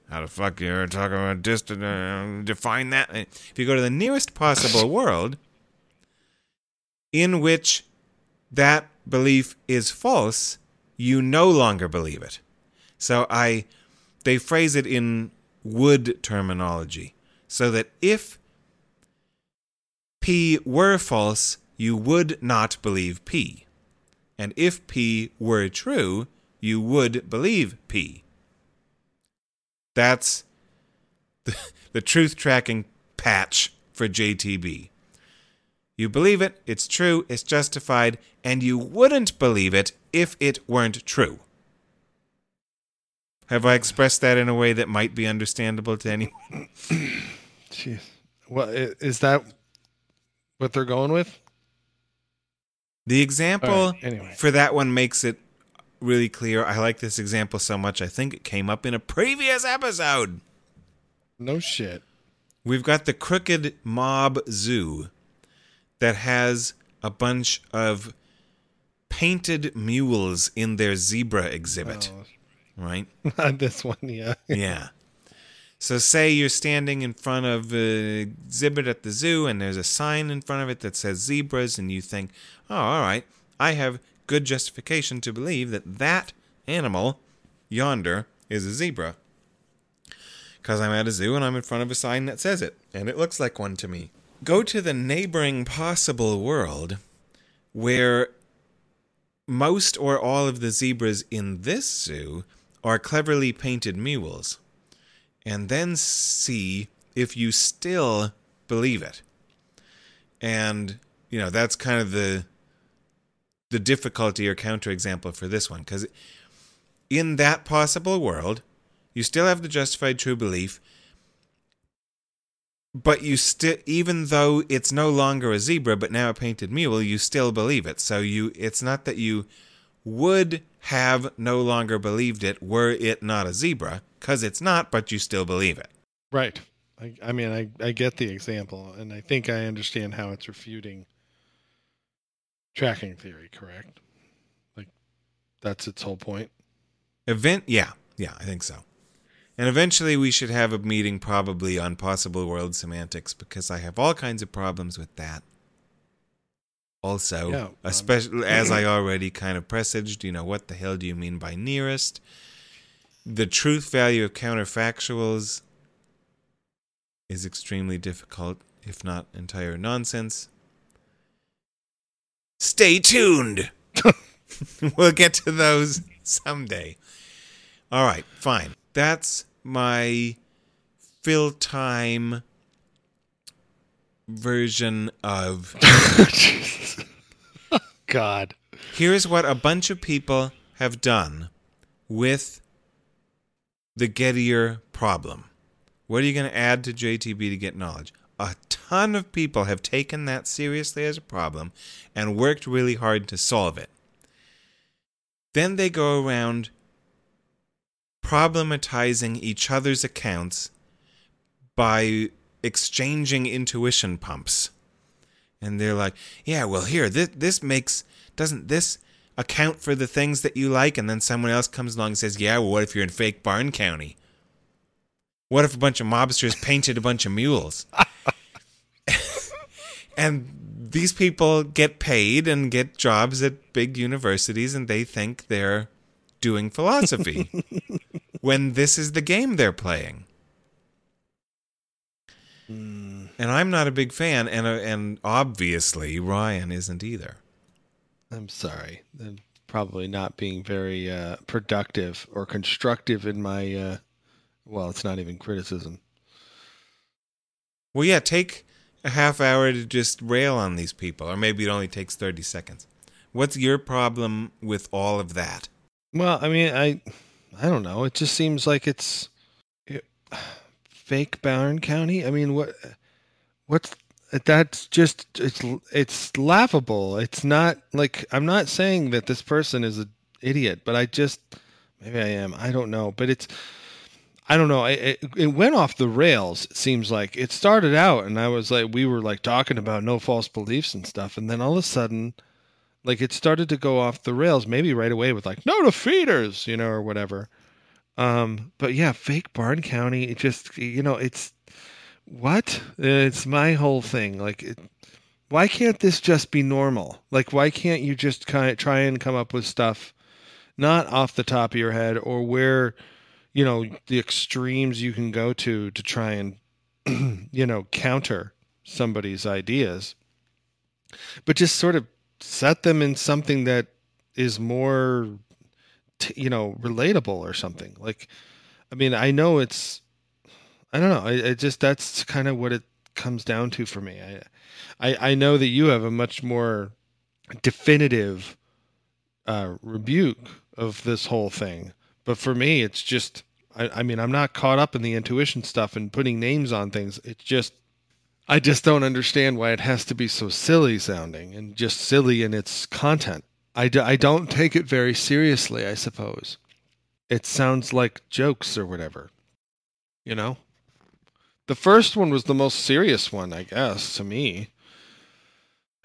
[SPEAKER 2] How the fuck you're talking about distant? Uh, define that. If you go to the nearest possible world, in which that belief is false, you no longer believe it. So I, they phrase it in would terminology, so that if P were false, you would not believe P. And if P were true, you would believe P. That's the, the truth tracking patch for JTB. You believe it, it's true, it's justified, and you wouldn't believe it if it weren't true. Have I expressed that in a way that might be understandable to anyone?
[SPEAKER 1] jeez. Well, is that what they're going with?
[SPEAKER 2] The example
[SPEAKER 1] right, anyway.
[SPEAKER 2] for that one makes it really clear. I like this example so much, I think it came up in a previous episode.
[SPEAKER 1] No shit.
[SPEAKER 2] We've got the Crooked Mob Zoo that has a bunch of painted mules in their zebra exhibit,
[SPEAKER 1] Oh,
[SPEAKER 2] right?
[SPEAKER 1] not this one, yeah.
[SPEAKER 2] yeah. So say you're standing in front of a exhibit at the zoo and there's a sign in front of it that says zebras and you think, "Oh, all right. I have good justification to believe that that animal yonder is a zebra." Cuz I'm at a zoo and I'm in front of a sign that says it and it looks like one to me. Go to the neighboring possible world where most or all of the zebras in this zoo are cleverly painted mules and then see if you still believe it. And, you know, that's kind of the the difficulty or counterexample for this one cuz in that possible world, you still have the justified true belief, but you still even though it's no longer a zebra but now a painted mule, you still believe it. So you it's not that you would have no longer believed it were it not a zebra, cuz it's not, but you still believe it.
[SPEAKER 1] Right. I, I mean, I, I get the example, and I think I understand how it's refuting tracking theory, correct? Like, that's its whole point.
[SPEAKER 2] Event, yeah, yeah, I think so. And eventually we should have a meeting probably on possible world semantics because I have all kinds of problems with that. Also,
[SPEAKER 1] Yeah, um,
[SPEAKER 2] especially as I already kind of presaged, you know, what the hell do you mean by nearest? The truth value of counterfactuals is extremely difficult, if not entire nonsense. Stay tuned. we'll get to those someday. All right, fine. That's my fill time version of
[SPEAKER 1] God.
[SPEAKER 2] here's what a bunch of people have done with the Gettier problem. What are you going to add to JTB to get knowledge? A ton of people have taken that seriously as a problem and worked really hard to solve it. Then they go around problematizing each other's accounts by exchanging intuition pumps. And they're like, yeah, well, here, this, this makes, doesn't this account for the things that you like? And then someone else comes along and says, yeah, well, what if you're in fake Barn County? What if a bunch of mobsters painted a bunch of mules? and these people get paid and get jobs at big universities and they think they're doing philosophy when this is the game they're playing. And I'm not a big fan, and uh, and obviously Ryan isn't either.
[SPEAKER 1] I'm sorry. I'm probably not being very uh, productive or constructive in my. Uh, well, it's not even criticism.
[SPEAKER 2] Well, yeah, take a half hour to just rail on these people, or maybe it only takes thirty seconds. What's your problem with all of that?
[SPEAKER 1] Well, I mean, I, I don't know. It just seems like it's it, fake Barn County. I mean, what, what's that's just it's it's laughable. It's not like I'm not saying that this person is an idiot, but I just maybe I am. I don't know, but it's. I don't know. It, it, went off the rails. It seems like it started out, and I was like, we were like talking about no false beliefs and stuff, and then all of a sudden, like it started to go off the rails maybe right away with like no defeaters you know or whatever um but yeah fake barn county it just you know it's what it's my whole thing like it, why can't this just be normal like why can't you just kind of try and come up with stuff not off the top of your head or where you know the extremes you can go to to try and you know counter somebody's ideas. But just sort of set them in something that is more t- you know relatable or something. Like i mean i know it's i don't know. I, just that's kind of what it comes down to for me. I, I i know that you have a much more definitive uh rebuke of this whole thing but for me it's just I, I mean i'm not caught up in the intuition stuff and putting names on things it's just I just don't understand why it has to be so silly sounding and just silly in its content. I, don't take it very seriously, I suppose. It sounds like jokes or whatever. You know? The first one was the most serious one, I guess, to me.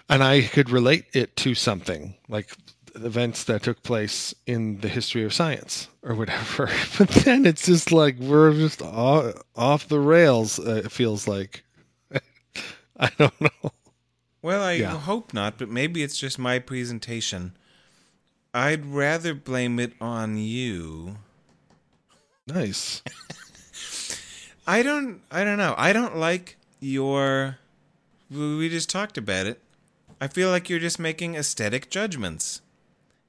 [SPEAKER 1] And I could relate it to something like events that took place in the history of science or whatever. But then it's just like we're just off, off the rails, uh, it feels like. I don't know.
[SPEAKER 2] Well, I
[SPEAKER 1] Yeah.
[SPEAKER 2] hope not, but maybe it's just my presentation. I'd rather blame it on you.
[SPEAKER 1] Nice.
[SPEAKER 2] I don't I don't know. I don't like your we we just talked about it. I feel like you're just making aesthetic judgments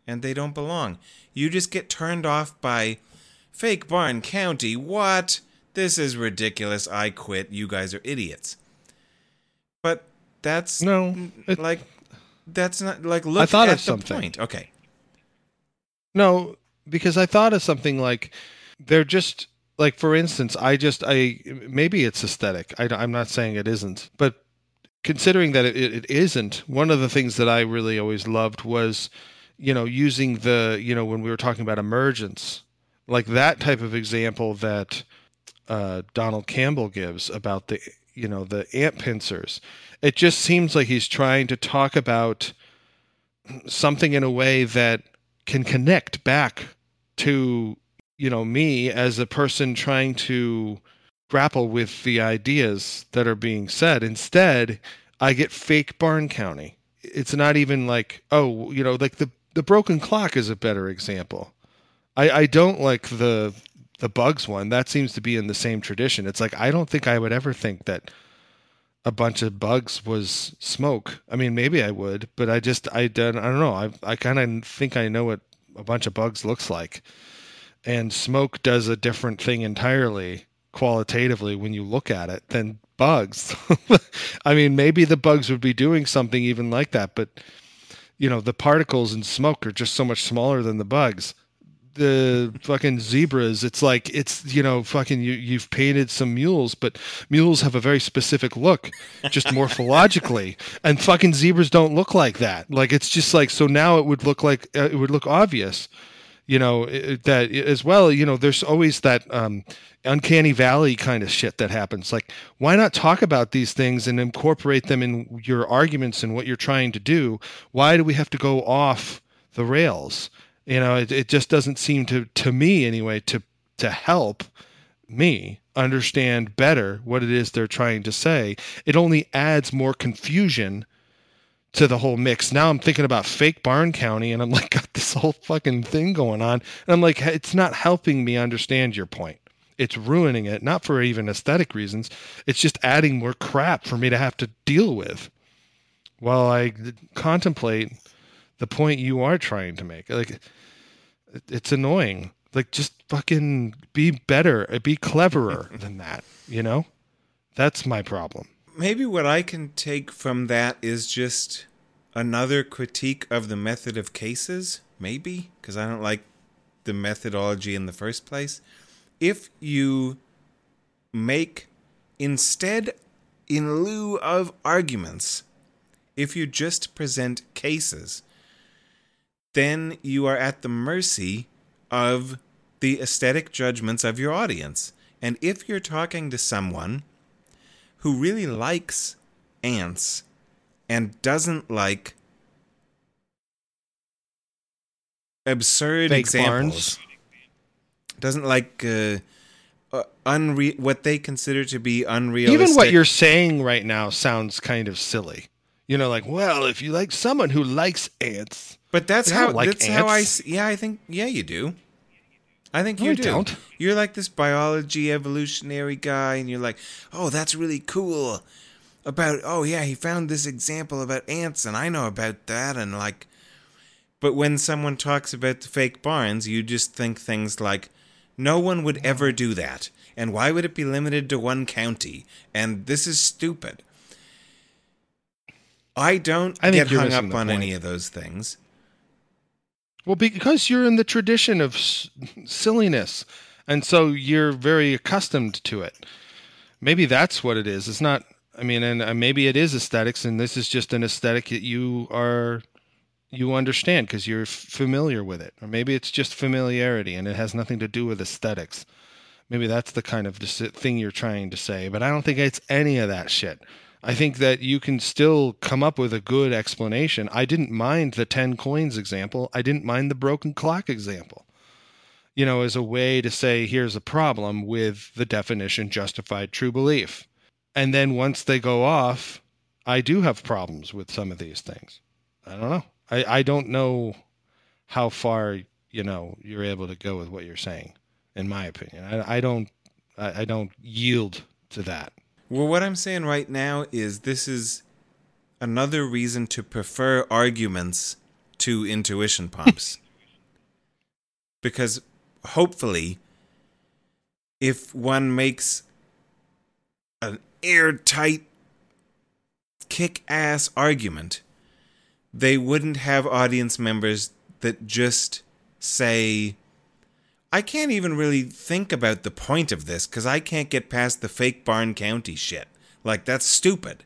[SPEAKER 2] and they don't belong. You just get turned off by fake Barn County. What? This is ridiculous. I quit. You guys are idiots. But that's
[SPEAKER 1] No, it-
[SPEAKER 2] like that's not like look
[SPEAKER 1] thought
[SPEAKER 2] at
[SPEAKER 1] of
[SPEAKER 2] the
[SPEAKER 1] something.
[SPEAKER 2] point. Okay.
[SPEAKER 1] No, because I thought of something like they're just like for instance, I just I maybe it's aesthetic. I, am not saying it isn't, but considering that it, it isn't, one of the things that I really always loved was, you know, using the you know when we were talking about emergence, like that type of example that uh, Donald Campbell gives about the you know the ant pincers. It just seems like he's trying to talk about something in a way that can connect back to you know me as a person trying to grapple with the ideas that are being said instead i get fake barn county it's not even like oh you know like the the broken clock is a better example i i don't like the the bugs one that seems to be in the same tradition it's like i don't think i would ever think that a bunch of bugs was smoke. I mean, maybe I would, but I just I don't I don't know. I I kind of think I know what a bunch of bugs looks like, and smoke does a different thing entirely qualitatively when you look at it than bugs. I mean, maybe the bugs would be doing something even like that, but you know, the particles in smoke are just so much smaller than the bugs. The fucking zebras, it's like it's you know fucking you you've painted some mules, but mules have a very specific look, just morphologically, and fucking zebras don't look like that. Like it's just like so now it would look like uh, it would look obvious, you know that as well. You know, there's always that um, uncanny valley kind of shit that happens. Like, why not talk about these things and incorporate them in your arguments and what you're trying to do? Why do we have to go off the rails? You know, it, it just doesn't seem to to me anyway to to help me understand better what it is they're trying to say. It only adds more confusion to the whole mix. Now I'm thinking about fake Barn County and I'm like got this whole fucking thing going on. And I'm like it's not helping me understand your point. It's ruining it, not for even aesthetic reasons. It's just adding more crap for me to have to deal with while I contemplate the point you are trying to make. Like it's annoying. Like just fucking be better, be cleverer than that, you know? That's my problem.
[SPEAKER 2] Maybe what I can take from that is just another critique of the method of cases, maybe, because I don't like the methodology in the first place. If you make, instead, in lieu of arguments, if you just present cases, then you are at the mercy of the aesthetic judgments of your audience. And if you're talking to someone who really likes ants and doesn't like absurd
[SPEAKER 1] Fake
[SPEAKER 2] examples,
[SPEAKER 1] barns.
[SPEAKER 2] doesn't like uh, uh, unre- what they consider to be unrealistic.
[SPEAKER 1] Even what you're saying right now sounds kind of silly. You know, like, well, if you like someone who likes ants,
[SPEAKER 2] But that's how
[SPEAKER 1] like
[SPEAKER 2] that's how I
[SPEAKER 1] ants.
[SPEAKER 2] yeah I think yeah you do. I think
[SPEAKER 1] No,
[SPEAKER 2] you
[SPEAKER 1] I
[SPEAKER 2] do.
[SPEAKER 1] don't.
[SPEAKER 2] You're like this biology evolutionary guy, and you're like, oh, that's really cool. About oh yeah, he found this example about ants, and I know about that, and like. But when someone talks about the fake barns, you just think things like, no one would ever do that, and why would it be limited to one county? And this is stupid. I don't
[SPEAKER 1] I
[SPEAKER 2] get hung up on
[SPEAKER 1] point.
[SPEAKER 2] any of those things.
[SPEAKER 1] Well, because you're in the tradition of s- silliness, and so you're very accustomed to it. Maybe that's what it is. It's not. I mean, and uh, maybe it is aesthetics, and this is just an aesthetic that you are you understand because you're f- familiar with it, or maybe it's just familiarity, and it has nothing to do with aesthetics. Maybe that's the kind of dis- thing you're trying to say, but I don't think it's any of that shit. I think that you can still come up with a good explanation. I didn't mind the 10 coins example. I didn't mind the broken clock example. You know, as a way to say, here's a problem with the definition justified true belief. And then once they go off, I do have problems with some of these things. I don't know. I, I don't know how far, you know, you're able to go with what you're saying, in my opinion. I, I don't I, I don't yield to that.
[SPEAKER 2] Well, what I'm saying right now is this is another reason to prefer arguments to intuition pumps. because hopefully, if one makes an airtight kick ass argument, they wouldn't have audience members that just say, I can't even really think about the point of this because I can't get past the fake Barn County shit. Like, that's stupid.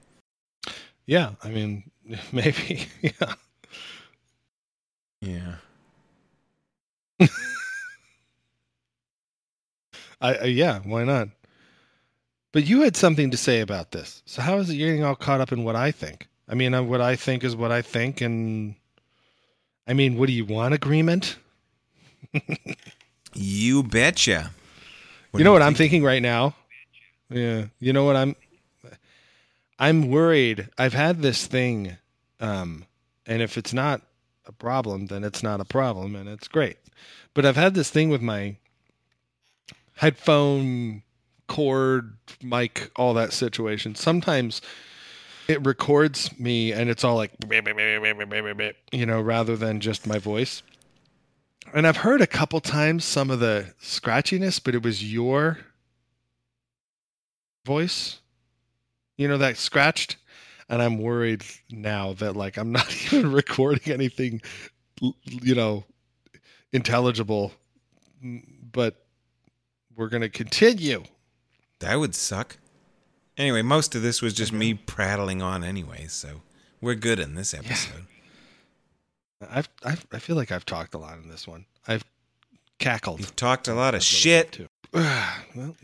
[SPEAKER 1] Yeah, I mean, maybe. Yeah.
[SPEAKER 2] Yeah.
[SPEAKER 1] I, yeah, why not? But you had something to say about this. So how is it you're getting all caught up in what I think? I mean, uh, what I think is what I think, and I mean, what do you want? Agreement?
[SPEAKER 2] You betcha.
[SPEAKER 1] you know what I'm thinking right now? Yeah. You know what I'm I'm worried. I've had this thing um and if it's not a problem, then it's not a problem and it's great. But I've had this thing with my headphone cord mic all that situation. Sometimes it records me and it's all like you know rather than just my voice and I've heard a couple times some of the scratchiness, but it was your voice, you know, that scratched. And I'm worried now that like I'm not even recording anything, you know, intelligible. Mm, but we're gonna continue.
[SPEAKER 2] That would suck. Anyway, most of this was just me prattling on anyway, so we're good in this episode.
[SPEAKER 1] I've, I've I feel like I've talked a lot in this one. I've cackled.
[SPEAKER 2] You've talked a lot of shit.
[SPEAKER 1] too. well,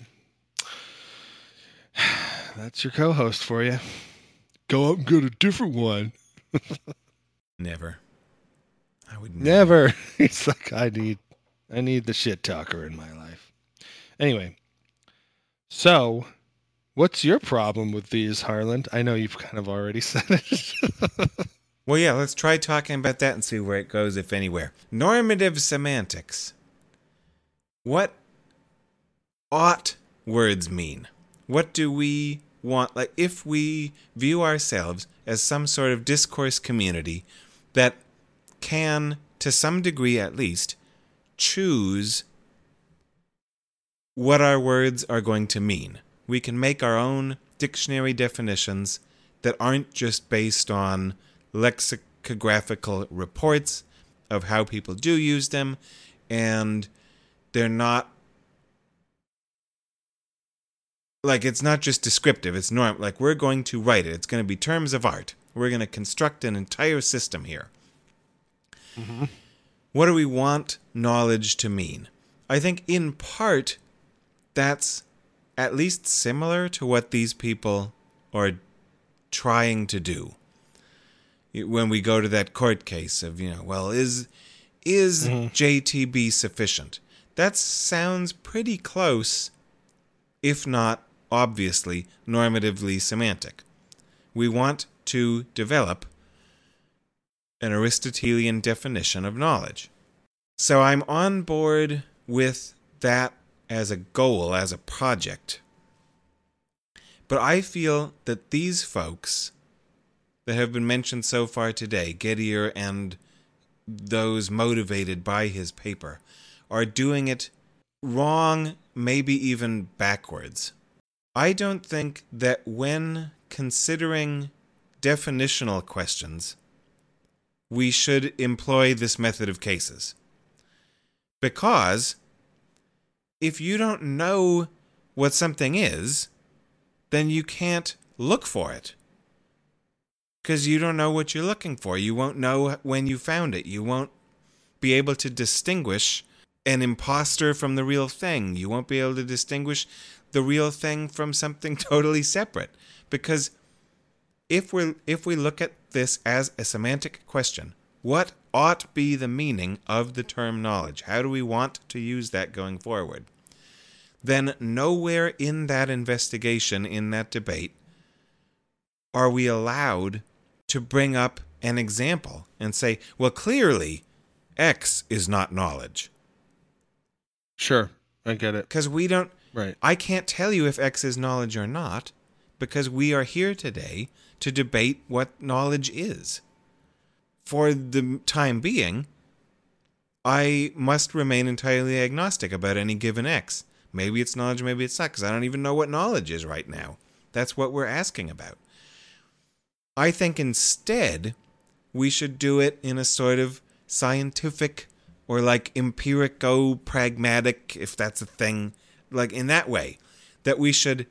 [SPEAKER 1] that's your co-host for you. Go out and get a different one.
[SPEAKER 2] Never. I would
[SPEAKER 1] Never. It's like I need I need the shit talker in my life. Anyway, so what's your problem with these, Harland? I know you've kind of already said it.
[SPEAKER 2] Well, yeah, let's try talking about that and see where it goes, if anywhere. Normative semantics. What ought words mean? What do we want? Like, if we view ourselves as some sort of discourse community that can, to some degree at least, choose what our words are going to mean. We can make our own dictionary definitions that aren't just based on lexicographical reports of how people do use them, and they're not like it's not just descriptive it's norm like we're going to write it. It's going to be terms of art. We're going to construct an entire system here. Mm-hmm. What do we want knowledge to mean? I think in part that's at least similar to what these people are trying to do when we go to that court case of you know well is is mm-hmm. JTB sufficient? That sounds pretty close if not obviously normatively semantic. We want to develop an aristotelian definition of knowledge. So i'm on board with that as a goal as a project. But i feel that these folks that have been mentioned so far today, Gettier and those motivated by his paper, are doing it wrong, maybe even backwards. I don't think that when considering definitional questions, we should employ this method of cases. Because if you don't know what something is, then you can't look for it because you don't know what you're looking for. You won't know when you found it. You won't be able to distinguish an imposter from the real thing. You won't be able to distinguish the real thing from something totally separate. Because if we if we look at this as a semantic question, what ought be the meaning of the term knowledge? How do we want to use that going forward? Then nowhere in that investigation, in that debate, are we allowed to bring up an example and say, well, clearly X is not knowledge.
[SPEAKER 1] sure, I get it.
[SPEAKER 2] Because we don't,
[SPEAKER 1] Right.
[SPEAKER 2] I can't tell you if X is knowledge or not, because we are here today to debate what knowledge is. For the time being, I must remain entirely agnostic about any given X. Maybe it's knowledge, maybe it's not, because I don't even know what knowledge is right now. That's what we're asking about. I think instead we should do it in a sort of scientific or like empirico pragmatic, if that's a thing, like in that way, that we should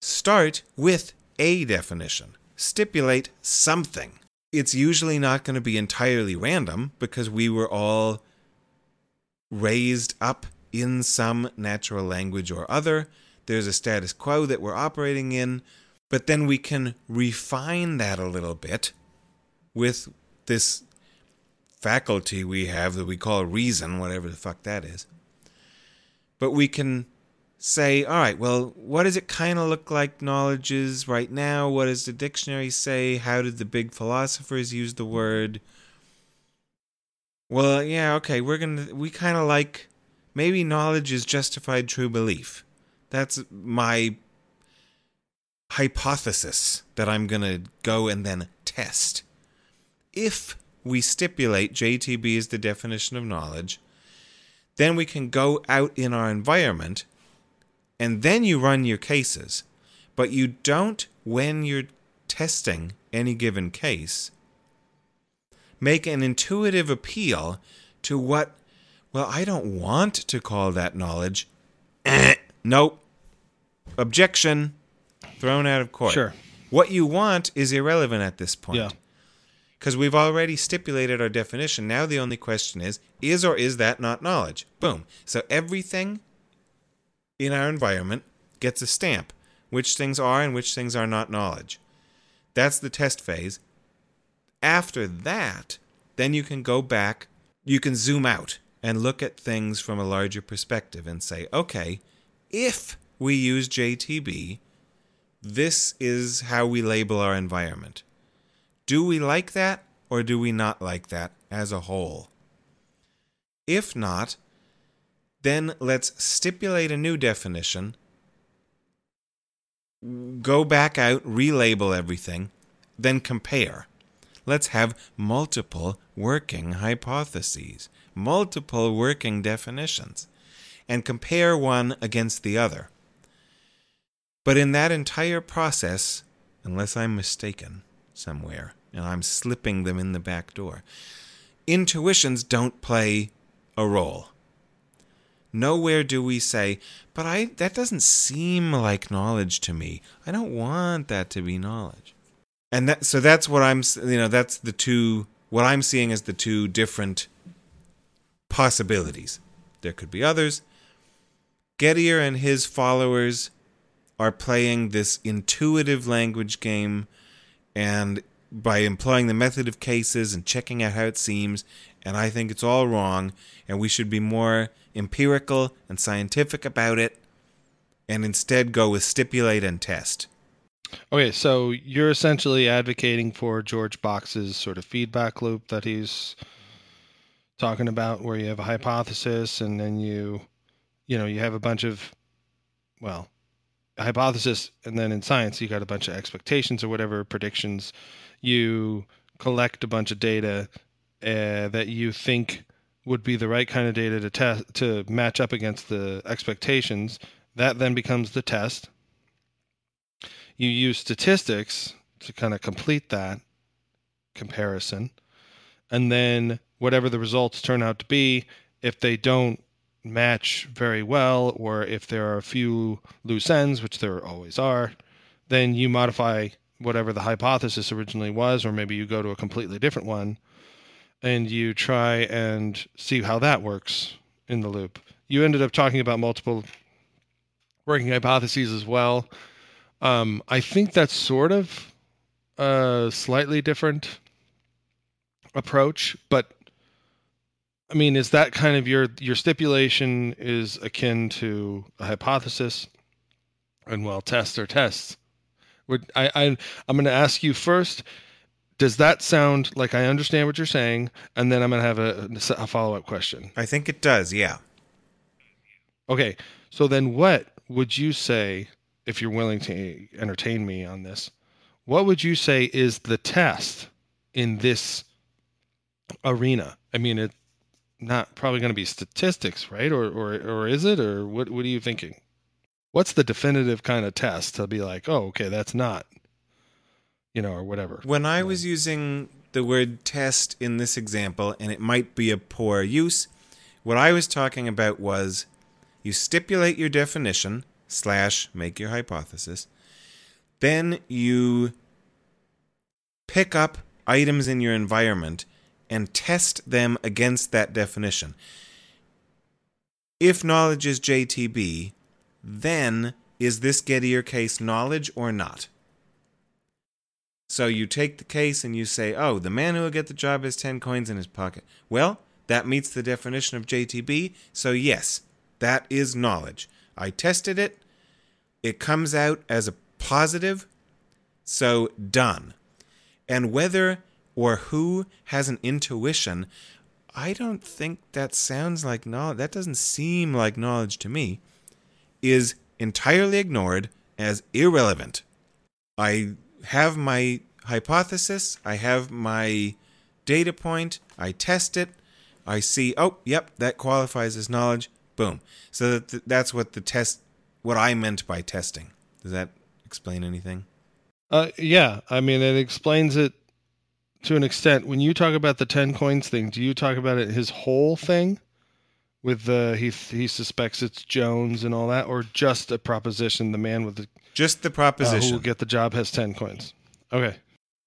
[SPEAKER 2] start with a definition, stipulate something. It's usually not going to be entirely random because we were all raised up in some natural language or other. There's a status quo that we're operating in, but then we can refine that a little bit with this faculty we have that we call reason, whatever the fuck that is. But we can say, all right, well, what does it kind of look like knowledge is right now? What does the dictionary say? How did the big philosophers use the word? Well, yeah, okay, we're going to, we kind of like, maybe knowledge is justified true belief. That's my hypothesis that I'm going to go and then test. If we stipulate JTB is the definition of knowledge, then we can go out in our environment and then you run your cases. But you don't, when you're testing any given case, make an intuitive appeal to what, well, I don't want to call that knowledge. nope. Objection. Thrown out of court.
[SPEAKER 1] Sure.
[SPEAKER 2] What you want is irrelevant at this point.
[SPEAKER 1] Yeah.
[SPEAKER 2] Because we've already stipulated our definition. Now the only question is is or is that not knowledge? Boom. So everything in our environment gets a stamp. Which things are and which things are not knowledge. That's the test phase. After that, then you can go back, you can zoom out and look at things from a larger perspective and say, okay, if we use JTB, this is how we label our environment. Do we like that or do we not like that as a whole? If not, then let's stipulate a new definition, go back out, relabel everything, then compare. Let's have multiple working hypotheses, multiple working definitions, and compare one against the other. But in that entire process, unless I'm mistaken somewhere and I'm slipping them in the back door, intuitions don't play a role. Nowhere do we say, but I that doesn't seem like knowledge to me. I don't want that to be knowledge. And that so that's what I'm you know that's the two what I'm seeing as the two different possibilities. There could be others. Gettier and his followers are playing this intuitive language game and by employing the method of cases and checking out how it seems and I think it's all wrong and we should be more empirical and scientific about it and instead go with stipulate and test.
[SPEAKER 1] Okay, so you're essentially advocating for George Box's sort of feedback loop that he's talking about where you have a hypothesis and then you you know, you have a bunch of well, hypothesis and then in science you got a bunch of expectations or whatever predictions. You collect a bunch of data uh, that you think would be the right kind of data to test to match up against the expectations. That then becomes the test. You use statistics to kind of complete that comparison. And then whatever the results turn out to be, if they don't match very well, or if there are a few loose ends, which there always are, then you modify whatever the hypothesis originally was, or maybe you go to a completely different one and you try and see how that works in the loop. You ended up talking about multiple working hypotheses as well. Um, I think that's sort of a slightly different approach, but I mean, is that kind of your your stipulation is akin to a hypothesis, and well, tests are tests. Would I, I I'm going to ask you first does that sound like I understand what you're saying? And then I'm going to have a, a follow up question.
[SPEAKER 2] I think it does, yeah.
[SPEAKER 1] Okay. So then what would you say, if you're willing to entertain me on this, what would you say is the test in this arena? I mean, it's not probably going to be statistics, right? Or, or, or is it? Or what, what are you thinking? What's the definitive kind of test to be like, oh, okay, that's not you know, or whatever.
[SPEAKER 2] When I was using the word test in this example, and it might be a poor use, what I was talking about was you stipulate your definition slash make your hypothesis, then you pick up items in your environment and test them against that definition. If knowledge is JTB, then is this Gettier case knowledge or not? So you take the case and you say, oh, the man who will get the job has 10 coins in his pocket. Well, that meets the definition of JTB, so yes, that is knowledge. I tested it, it comes out as a positive, so done. And whether or who has an intuition, I don't think that sounds like knowledge. That doesn't seem like knowledge to me. Is entirely ignored as irrelevant. I have my hypothesis, I have my data point, I test it, I see, oh, yep, that qualifies as knowledge. Boom. So that that's what the test, what I meant by testing. Does that explain anything?
[SPEAKER 1] Uh, yeah, I mean, it explains it to an extent. When you talk about the ten coins thing, do you talk about it his whole thing? With the he he suspects it's Jones and all that, or just a proposition? The man with the
[SPEAKER 2] Just the
[SPEAKER 1] uh, who will get the job has ten coins. Okay,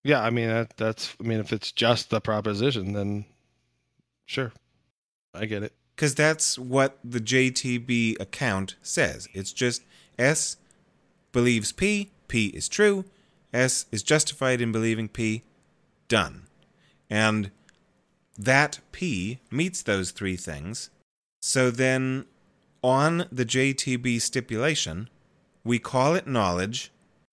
[SPEAKER 1] yeah, I mean that, that's I mean if it's just the proposition, then sure, I get it.
[SPEAKER 2] because that's what the JTB account says. It's just S believes P, P is true, S is justified in believing P, done. And that P meets those three things. So then on the JTB stipulation, we call it knowledge,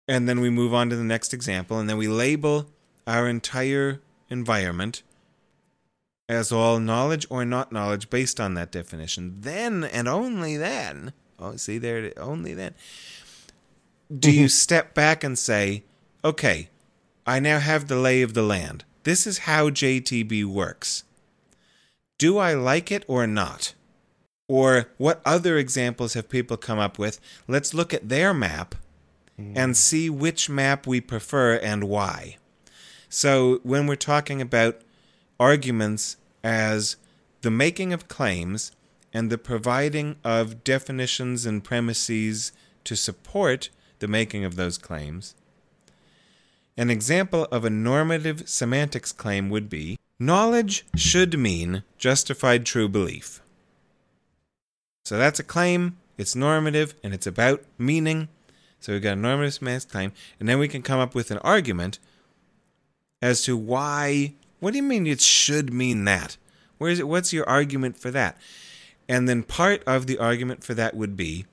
[SPEAKER 2] and then we move on to the next example, and then we label our entire environment as all knowledge or not knowledge based on that definition. Then and only then, oh, see there, only then, do you mm-hmm. step back and say, okay, I now have the lay of the land. This is how JTB works. Do I like it or not? Or what other examples have people come up with? Let's look at their map and hmm. see which map we prefer and why. So when we're talking about arguments as the making of claims and the providing of definitions and premises to support the making of those claims, an example of a normative semantics claim would be knowledge should mean justified true belief. So that's a claim, it's normative, and it's about meaning. So we've got a normative semantics claim, and then we can come up with an argument as to why. What do you mean it should mean that? Where is it? What's your argument for that? And then part of the argument for that would be,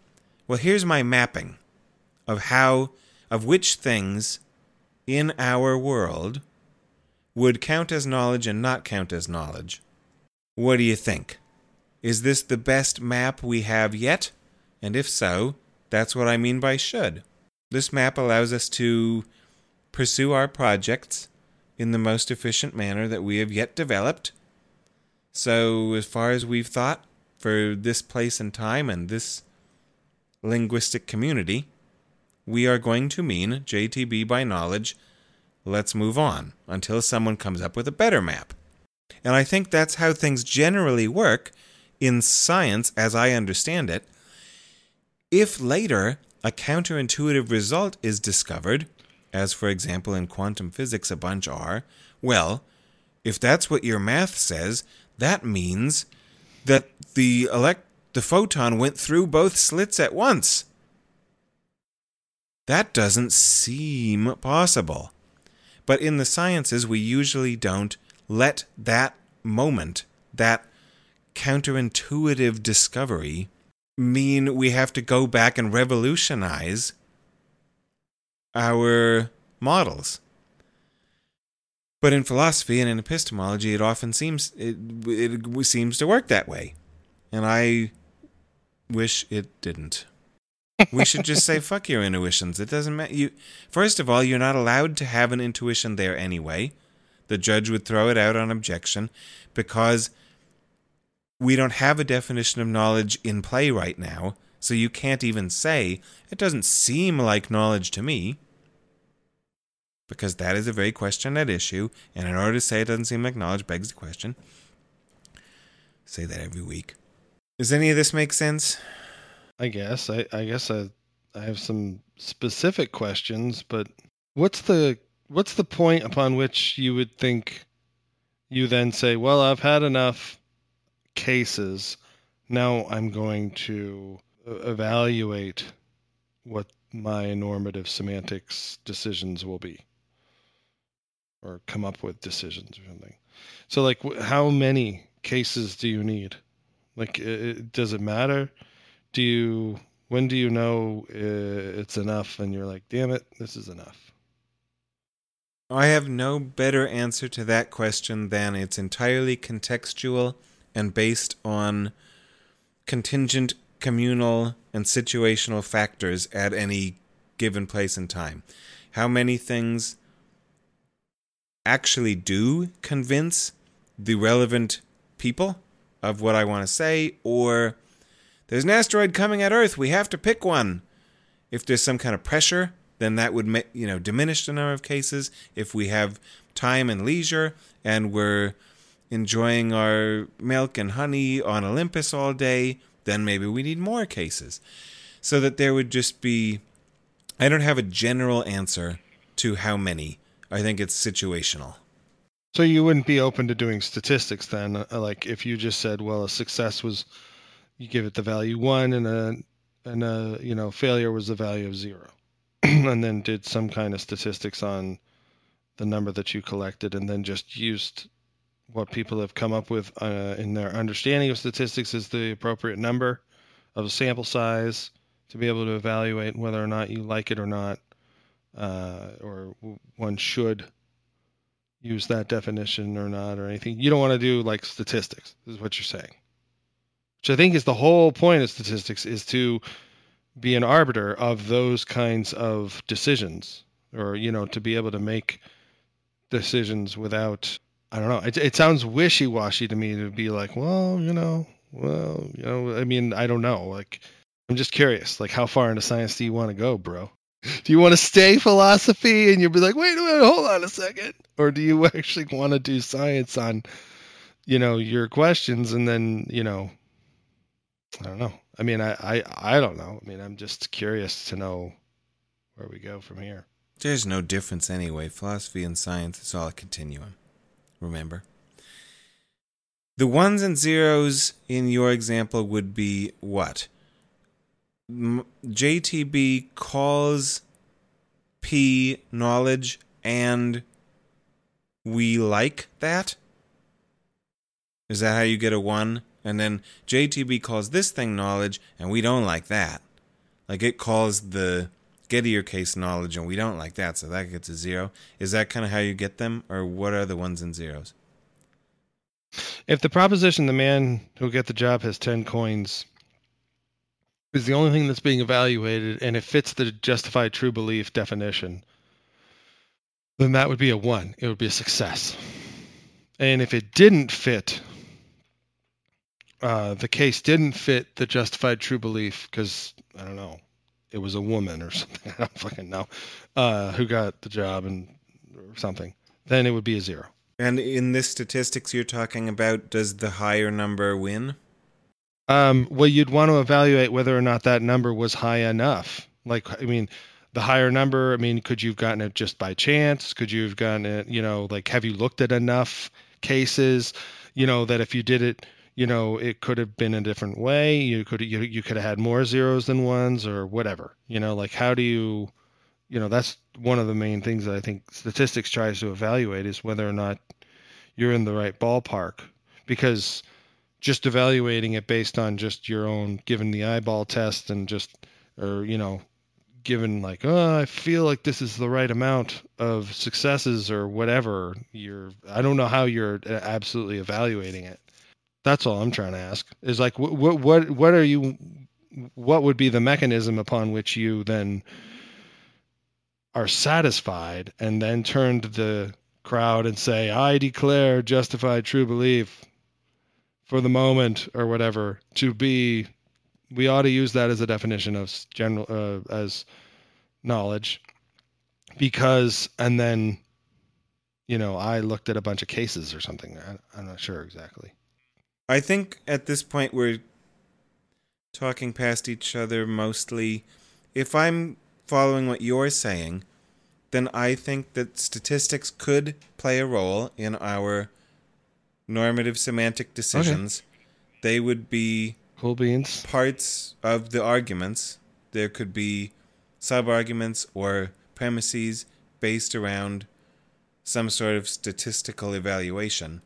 [SPEAKER 2] well, here's my mapping of how, of which things in our world would count as knowledge and not count as knowledge. What do you think? Is this the best map we have yet? And if so, that's what I mean by should. This map allows us to pursue our projects in the most efficient manner that we have yet developed. So, as far as we've thought for this place and time and this linguistic community, we are going to mean JTB by knowledge. Let's move on until someone comes up with a better map. And I think that's how things generally work in science, as I understand it. If later a counterintuitive result is discovered, as for example in quantum physics a bunch are, well, if that's what your math says, that means that the elect the photon went through both slits at once. That doesn't seem possible. But in the sciences, we usually don't let that moment, that counterintuitive discovery, mean we have to go back and revolutionize our models. But in philosophy and in epistemology, it often seems it, it seems to work that way, and I wish it didn't. We should just say fuck your intuitions. It doesn't matter. You first of all, you're not allowed to have an intuition there anyway. The judge would throw it out on objection because we don't have a definition of knowledge in play right now. So you can't even say it doesn't seem like knowledge to me because that is a very question at issue. And in order to say it doesn't seem like knowledge begs the question, say that every week. Does any of this make sense?
[SPEAKER 1] I guess. I, I guess I I have some specific questions, but what's the what's the point upon which you would think you then say, well, I've had enough cases. Now I'm going to evaluate what my normative semantics decisions will be or come up with decisions or something. So like how many cases do you need? Like does it matter? Do you when do you know it's enough and you're like, "Damn it, this is enough."
[SPEAKER 2] I have no better answer to that question than it's entirely contextual and based on contingent, communal, and situational factors at any given place and time. How many things actually do convince the relevant people of what I want to say, or there's an asteroid coming at Earth, we have to pick one. If there's some kind of pressure, then that would you know diminish the number of cases. If we have time and leisure and we're enjoying our milk and honey on Olympus all day, then maybe we need more cases. So that there would just be I don't have a general answer to how many. I think it's situational.
[SPEAKER 1] So you wouldn't be open to doing statistics then, uh, like if you just said, well, a success was you give it the value 1 and a and a, you know, failure was the value of 0. and then did some kind of statistics on the number that you collected and then just used what people have come up with uh, in their understanding of statistics as the appropriate number of sample size to be able to evaluate whether or not you like it or not, uh, or one should use that definition or not, or anything. You don't want to do like statistics, is what you're saying. Which I think is the whole point of statistics is to be an arbiter of those kinds of decisions, or you know, to be able to make decisions without. I don't know. It, it sounds wishy-washy to me to be like, well, you know, well, you know. I mean, I don't know. Like, I'm just curious. Like, how far into science do you want to go, bro? Do you want to stay philosophy and you'll be like, wait a minute, hold on a second? Or do you actually want to do science on, you know, your questions and then, you know, I don't know. I mean, I, I, I don't know. I mean, I'm just curious to know where we go from here.
[SPEAKER 2] There's no difference anyway. Philosophy and science is all a continuum. Remember? The ones and zeros in your example would be what? JTB calls P knowledge and we like that? Is that how you get a 1? And then JTB calls this thing knowledge and we don't like that. Like it calls the Gettier case knowledge and we don't like that, so that gets a 0. Is that kind of how you get them? Or what are the ones and zeros?
[SPEAKER 1] If the proposition the man who'll get the job has 10 coins is the only thing that's being evaluated and it fits the justified true belief definition, then that would be a 1. It would be a success. And if it didn't fit, uh, the case didn't fit the justified true belief because, I don't know, it was a woman or something, I don't fucking know, uh, who got the job and or something, then it would be a 0.
[SPEAKER 2] And in this statistics you're talking about, does the higher number win?
[SPEAKER 1] Um, well, you'd want to evaluate whether or not that number was high enough. Like, I mean, the higher number, I mean, could you have gotten it just by chance? Could you have gotten it, you know, like, have you looked at enough cases, you know, that if you did it, you know, it could have been a different way. You could, you, you could have had more zeros than ones or whatever, you know, like, how do you, you know, that's one of the main things that I think statistics tries to evaluate is whether or not you're in the right ballpark because just evaluating it based on just your own given the eyeball test and just or you know given like oh i feel like this is the right amount of successes or whatever you're i don't know how you're uh, absolutely evaluating it that's all i'm trying to ask is like what what what, are you what would be the mechanism upon which you then are satisfied and then turn to the crowd and say i declare justified true belief for the moment or whatever to be we ought to use that as a definition of general uh, as knowledge because and then you know I looked at a bunch of cases or something. I, I'm not sure exactly.
[SPEAKER 2] I think at this point we're talking past each other mostly. If I'm following what you're saying, then I think that statistics could play a role in our normative semantic decisions. They would be
[SPEAKER 1] Cool beans.
[SPEAKER 2] parts of the arguments. There could be sub arguments or premises based around some sort of statistical evaluation.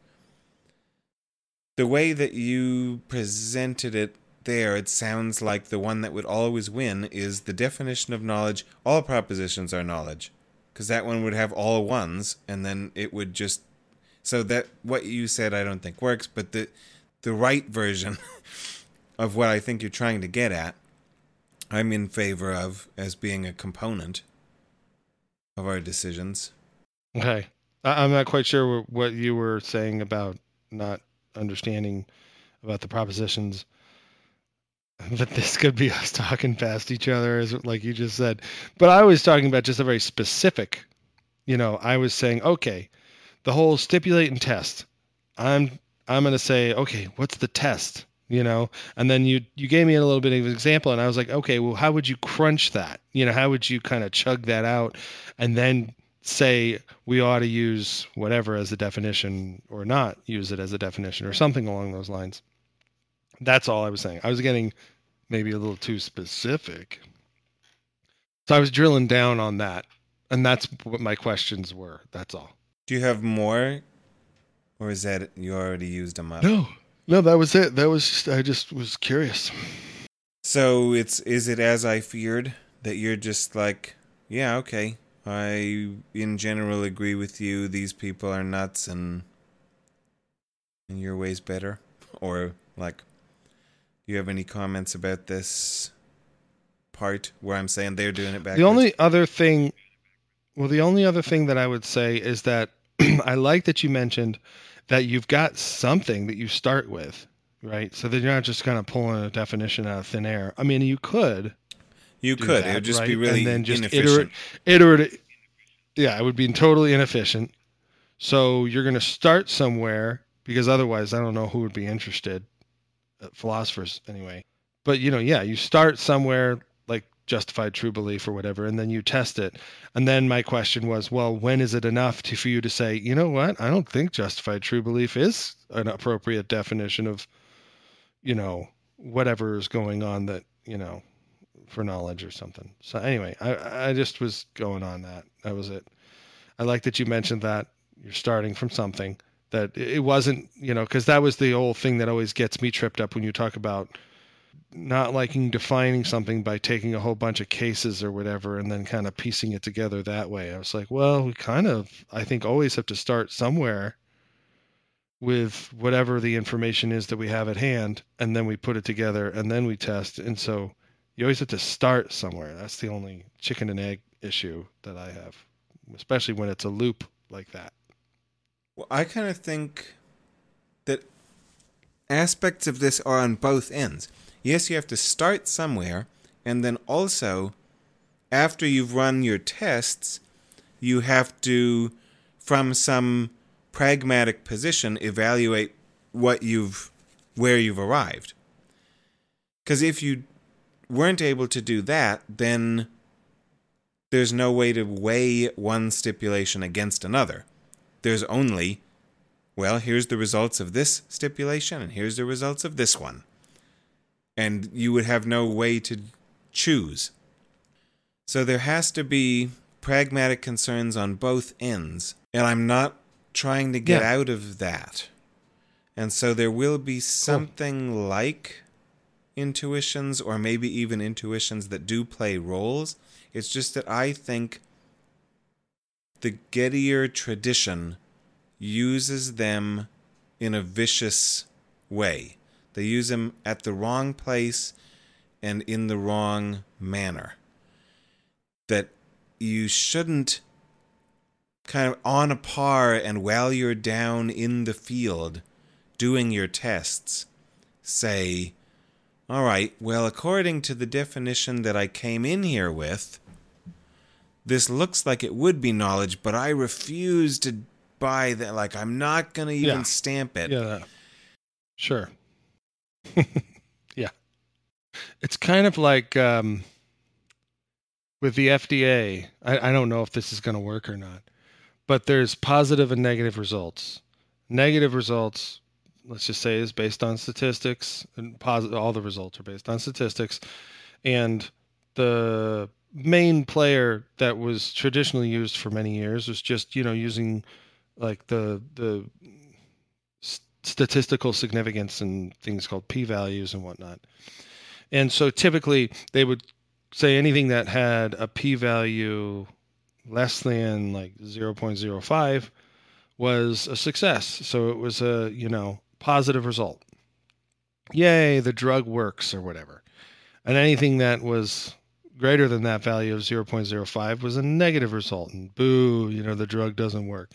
[SPEAKER 2] The way that you presented it there, it sounds like the one that would always win is the definition of knowledge. All propositions are knowledge. Because that one would have all ones, and then it would just. So that what you said, I don't think works, but the the right version of what I think you're trying to get at, I'm in favor of as being a component of our decisions.
[SPEAKER 1] Okay. I'm not quite sure wh- what you were saying about not understanding about the propositions. But this could be us talking past each other, as like you just said. But I was talking about just a very specific. You know, I was saying, okay, the whole stipulate and test. I'm I'm gonna say, okay, what's the test? You know, and then you you gave me a little bit of an example, and I was like, okay, well, how would you crunch that? You know, how would you kind of chug that out, and then say we ought to use whatever as a definition or not use it as a definition or something along those lines. That's all I was saying. I was getting maybe a little too specific. So I was drilling down on that. And that's what my questions were. That's all.
[SPEAKER 2] Do you have more, or is that you already used them up?
[SPEAKER 1] No. No, that was it. That was just I just was curious.
[SPEAKER 2] So it's is it as I feared that you're just like, yeah, okay. I in general agree with you. These people are nuts, and and your way's better. Or like, do you have any comments about this part where I'm saying they're doing it backwards?
[SPEAKER 1] The only other thing well, the only other thing that I would say is that I like that you mentioned that you've got something that you start with, right? So that you're not just kind of pulling a definition out of thin air. I mean, you could
[SPEAKER 2] you could.
[SPEAKER 1] that,
[SPEAKER 2] it would just be really
[SPEAKER 1] and then just
[SPEAKER 2] inefficient.
[SPEAKER 1] iterate, iterate. Yeah, it would be totally inefficient. So you're going to start somewhere because otherwise, I don't know who would be interested. uh, Philosophers, anyway. But you know, yeah, you start somewhere like justified true belief or whatever, and then you test it. And then my question was, well, when is it enough to, for you to say, you know what? I don't think justified true belief is an appropriate definition of, you know, whatever is going on that you know for knowledge or something. So anyway, I I just was going on that. That was it. I like that you mentioned that you're starting from something that it wasn't, you know, because that was the old thing that always gets me tripped up when you talk about not liking defining something by taking a whole bunch of cases or whatever and then kind of piecing it together that way. I was like, well, we kind of, I think, always have to start somewhere with whatever the information is that we have at hand, and then we put it together and then we test. And so you always have to start somewhere. That's the only chicken and egg issue that I have, especially when it's a loop like that.
[SPEAKER 2] Well, I kind of think that aspects of this are on both ends. Yes, you have to start somewhere, and then also, after you've run your tests, you have to, from some pragmatic position, evaluate what you've, where you've arrived. Because if you weren't able to do that, then there's no way to weigh one stipulation against another there's only, well, here's the results of this stipulation, and here's the results of this one. And you would have no way to choose. So there has to be pragmatic concerns on both ends. And I'm not trying to get
[SPEAKER 1] Yeah.
[SPEAKER 2] out of that. And so there will be something like intuitions, or maybe even intuitions that do play roles. It's just that I think the Gettier tradition uses them in a vicious way. They use them at the wrong place and in the wrong manner. That you shouldn't kind of on a par and while you're down in the field doing your tests say, all right, well, according to the definition that I came in here with, this looks like it would be knowledge, but I refuse to buy that. Like, I'm not going to even
[SPEAKER 1] Yeah.
[SPEAKER 2] stamp it.
[SPEAKER 1] Yeah. Sure. yeah. It's kind of like um, with the FDA. I, I don't know if this is going to work or not, but there's positive and negative results. Negative results, let's just say, is based on statistics, and positive. All the results are based on statistics, and the main player that was traditionally used for many years was just you know using like the the statistical significance and things called p-values and whatnot. And so typically they would say anything that had a p-value less than like 0.05 was a success. So it was a, you know, positive result. Yay, the drug works or whatever. And anything that was greater than that value of 0.05 was a negative result and boo, you know, the drug doesn't work.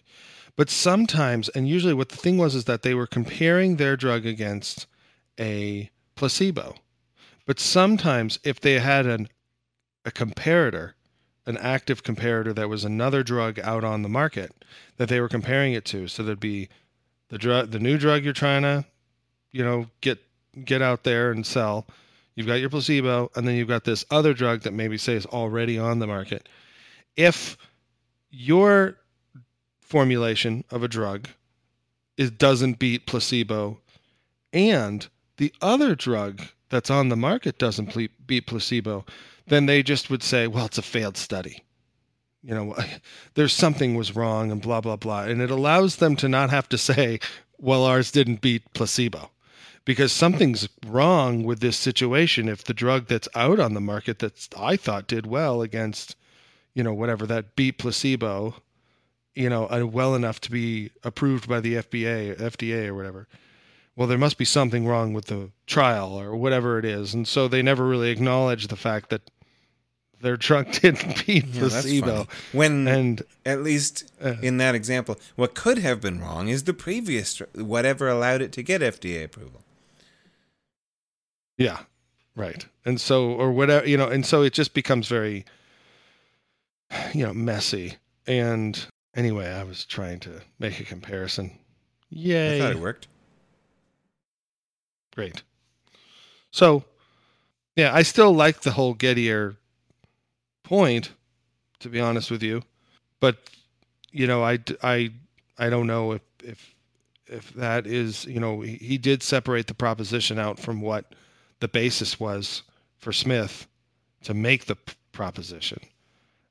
[SPEAKER 1] But sometimes, and usually what the thing was is that they were comparing their drug against a placebo. But sometimes if they had an a comparator, an active comparator that was another drug out on the market that they were comparing it to, so there'd be the drug the new drug you're trying to, you know, get get out there and sell. You've got your placebo, and then you've got this other drug that maybe say is already on the market. If your formulation of a drug is doesn't beat placebo and the other drug that's on the market doesn't beat placebo then they just would say well it's a failed study you know there's something was wrong and blah blah blah and it allows them to not have to say well ours didn't beat placebo because something's wrong with this situation if the drug that's out on the market that I thought did well against you know whatever that beat placebo you know, uh, well enough to be approved by the FBA, FDA or whatever. Well, there must be something wrong with the trial or whatever it is, and so they never really acknowledge the fact that their drug didn't beat
[SPEAKER 2] Yeah,
[SPEAKER 1] placebo.
[SPEAKER 2] When
[SPEAKER 1] And
[SPEAKER 2] at least
[SPEAKER 1] uh,
[SPEAKER 2] in that example, what could have been wrong is the previous whatever allowed it to get FDA approval.
[SPEAKER 1] yeah, right. And so, or whatever, you know, and so it just becomes very, you know, messy. And anyway, I was trying to make a comparison.
[SPEAKER 2] I
[SPEAKER 1] Yay!
[SPEAKER 2] thought it worked.
[SPEAKER 1] Great. So, yeah, I still like the whole Gettier point, to be honest with you, but you know, I I I don't know if if if that is, you know, he, he did separate the proposition out from what the basis was for Smith to make the p- proposition,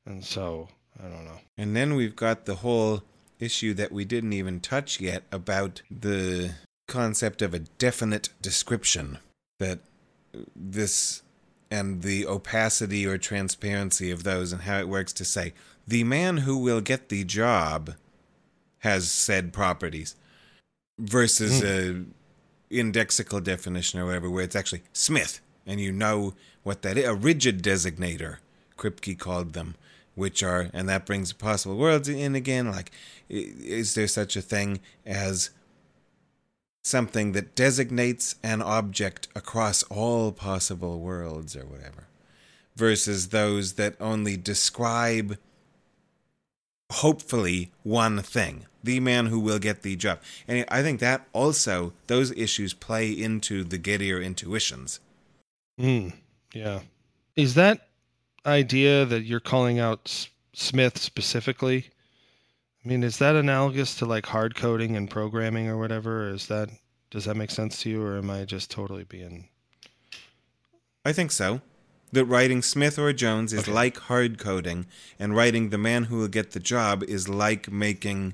[SPEAKER 1] and so I don't know.
[SPEAKER 2] And then we've got the whole issue that we didn't even touch yet about the concept of a definite description that this and the opacity or transparency of those and how it works to say the man who will get the job has said properties versus hmm. a indexical definition or whatever where it's actually Smith and you know what that is a rigid designator Kripke called them which are and that brings possible worlds in again like is there such a thing as something that designates an object across all possible worlds or whatever versus those that only describe hopefully one thing the man who will get the job and i think that also those issues play into the gettier intuitions
[SPEAKER 1] Hmm. Yeah. Is that idea that you're calling out Smith specifically? I mean, is that analogous to like hard coding and programming or whatever? Or Is that does that make sense to you, or am I just totally being?
[SPEAKER 2] I think so. That writing Smith or Jones is
[SPEAKER 1] Okay.
[SPEAKER 2] like hard coding, and writing the man who will get the job is like making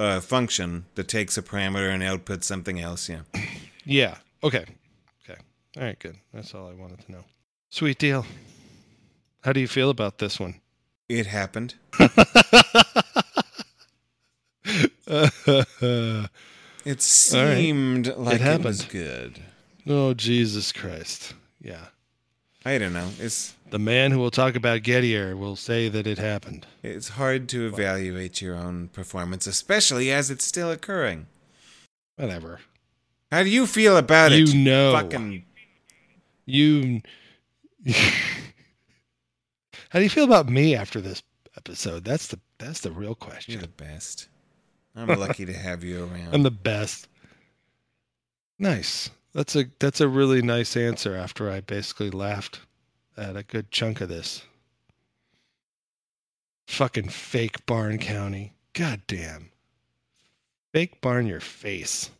[SPEAKER 2] a function that takes a parameter and outputs something else. Yeah.
[SPEAKER 1] Yeah. Okay. Okay. All right. Good. That's all I wanted to know. Sweet deal. How do you feel about this one?
[SPEAKER 2] It happened. it seemed right. like it, it
[SPEAKER 1] was
[SPEAKER 2] good.
[SPEAKER 1] Oh, Jesus Christ. Yeah.
[SPEAKER 2] I don't know. It's
[SPEAKER 1] the man who will talk about Gettier will say that it happened.
[SPEAKER 2] It's hard to evaluate your own performance, especially as it's still occurring.
[SPEAKER 1] Whatever.
[SPEAKER 2] How do you feel about you it?
[SPEAKER 1] You know.
[SPEAKER 2] Fucking
[SPEAKER 1] you How do you feel about me after this
[SPEAKER 4] episode? That's the that's the real question.
[SPEAKER 2] You're the best. I'm lucky to have you around.
[SPEAKER 4] I'm the best. Nice. That's a that's a really nice answer after I basically laughed at a good chunk of this. Fucking fake Barn County. God damn. Fake Barn your face.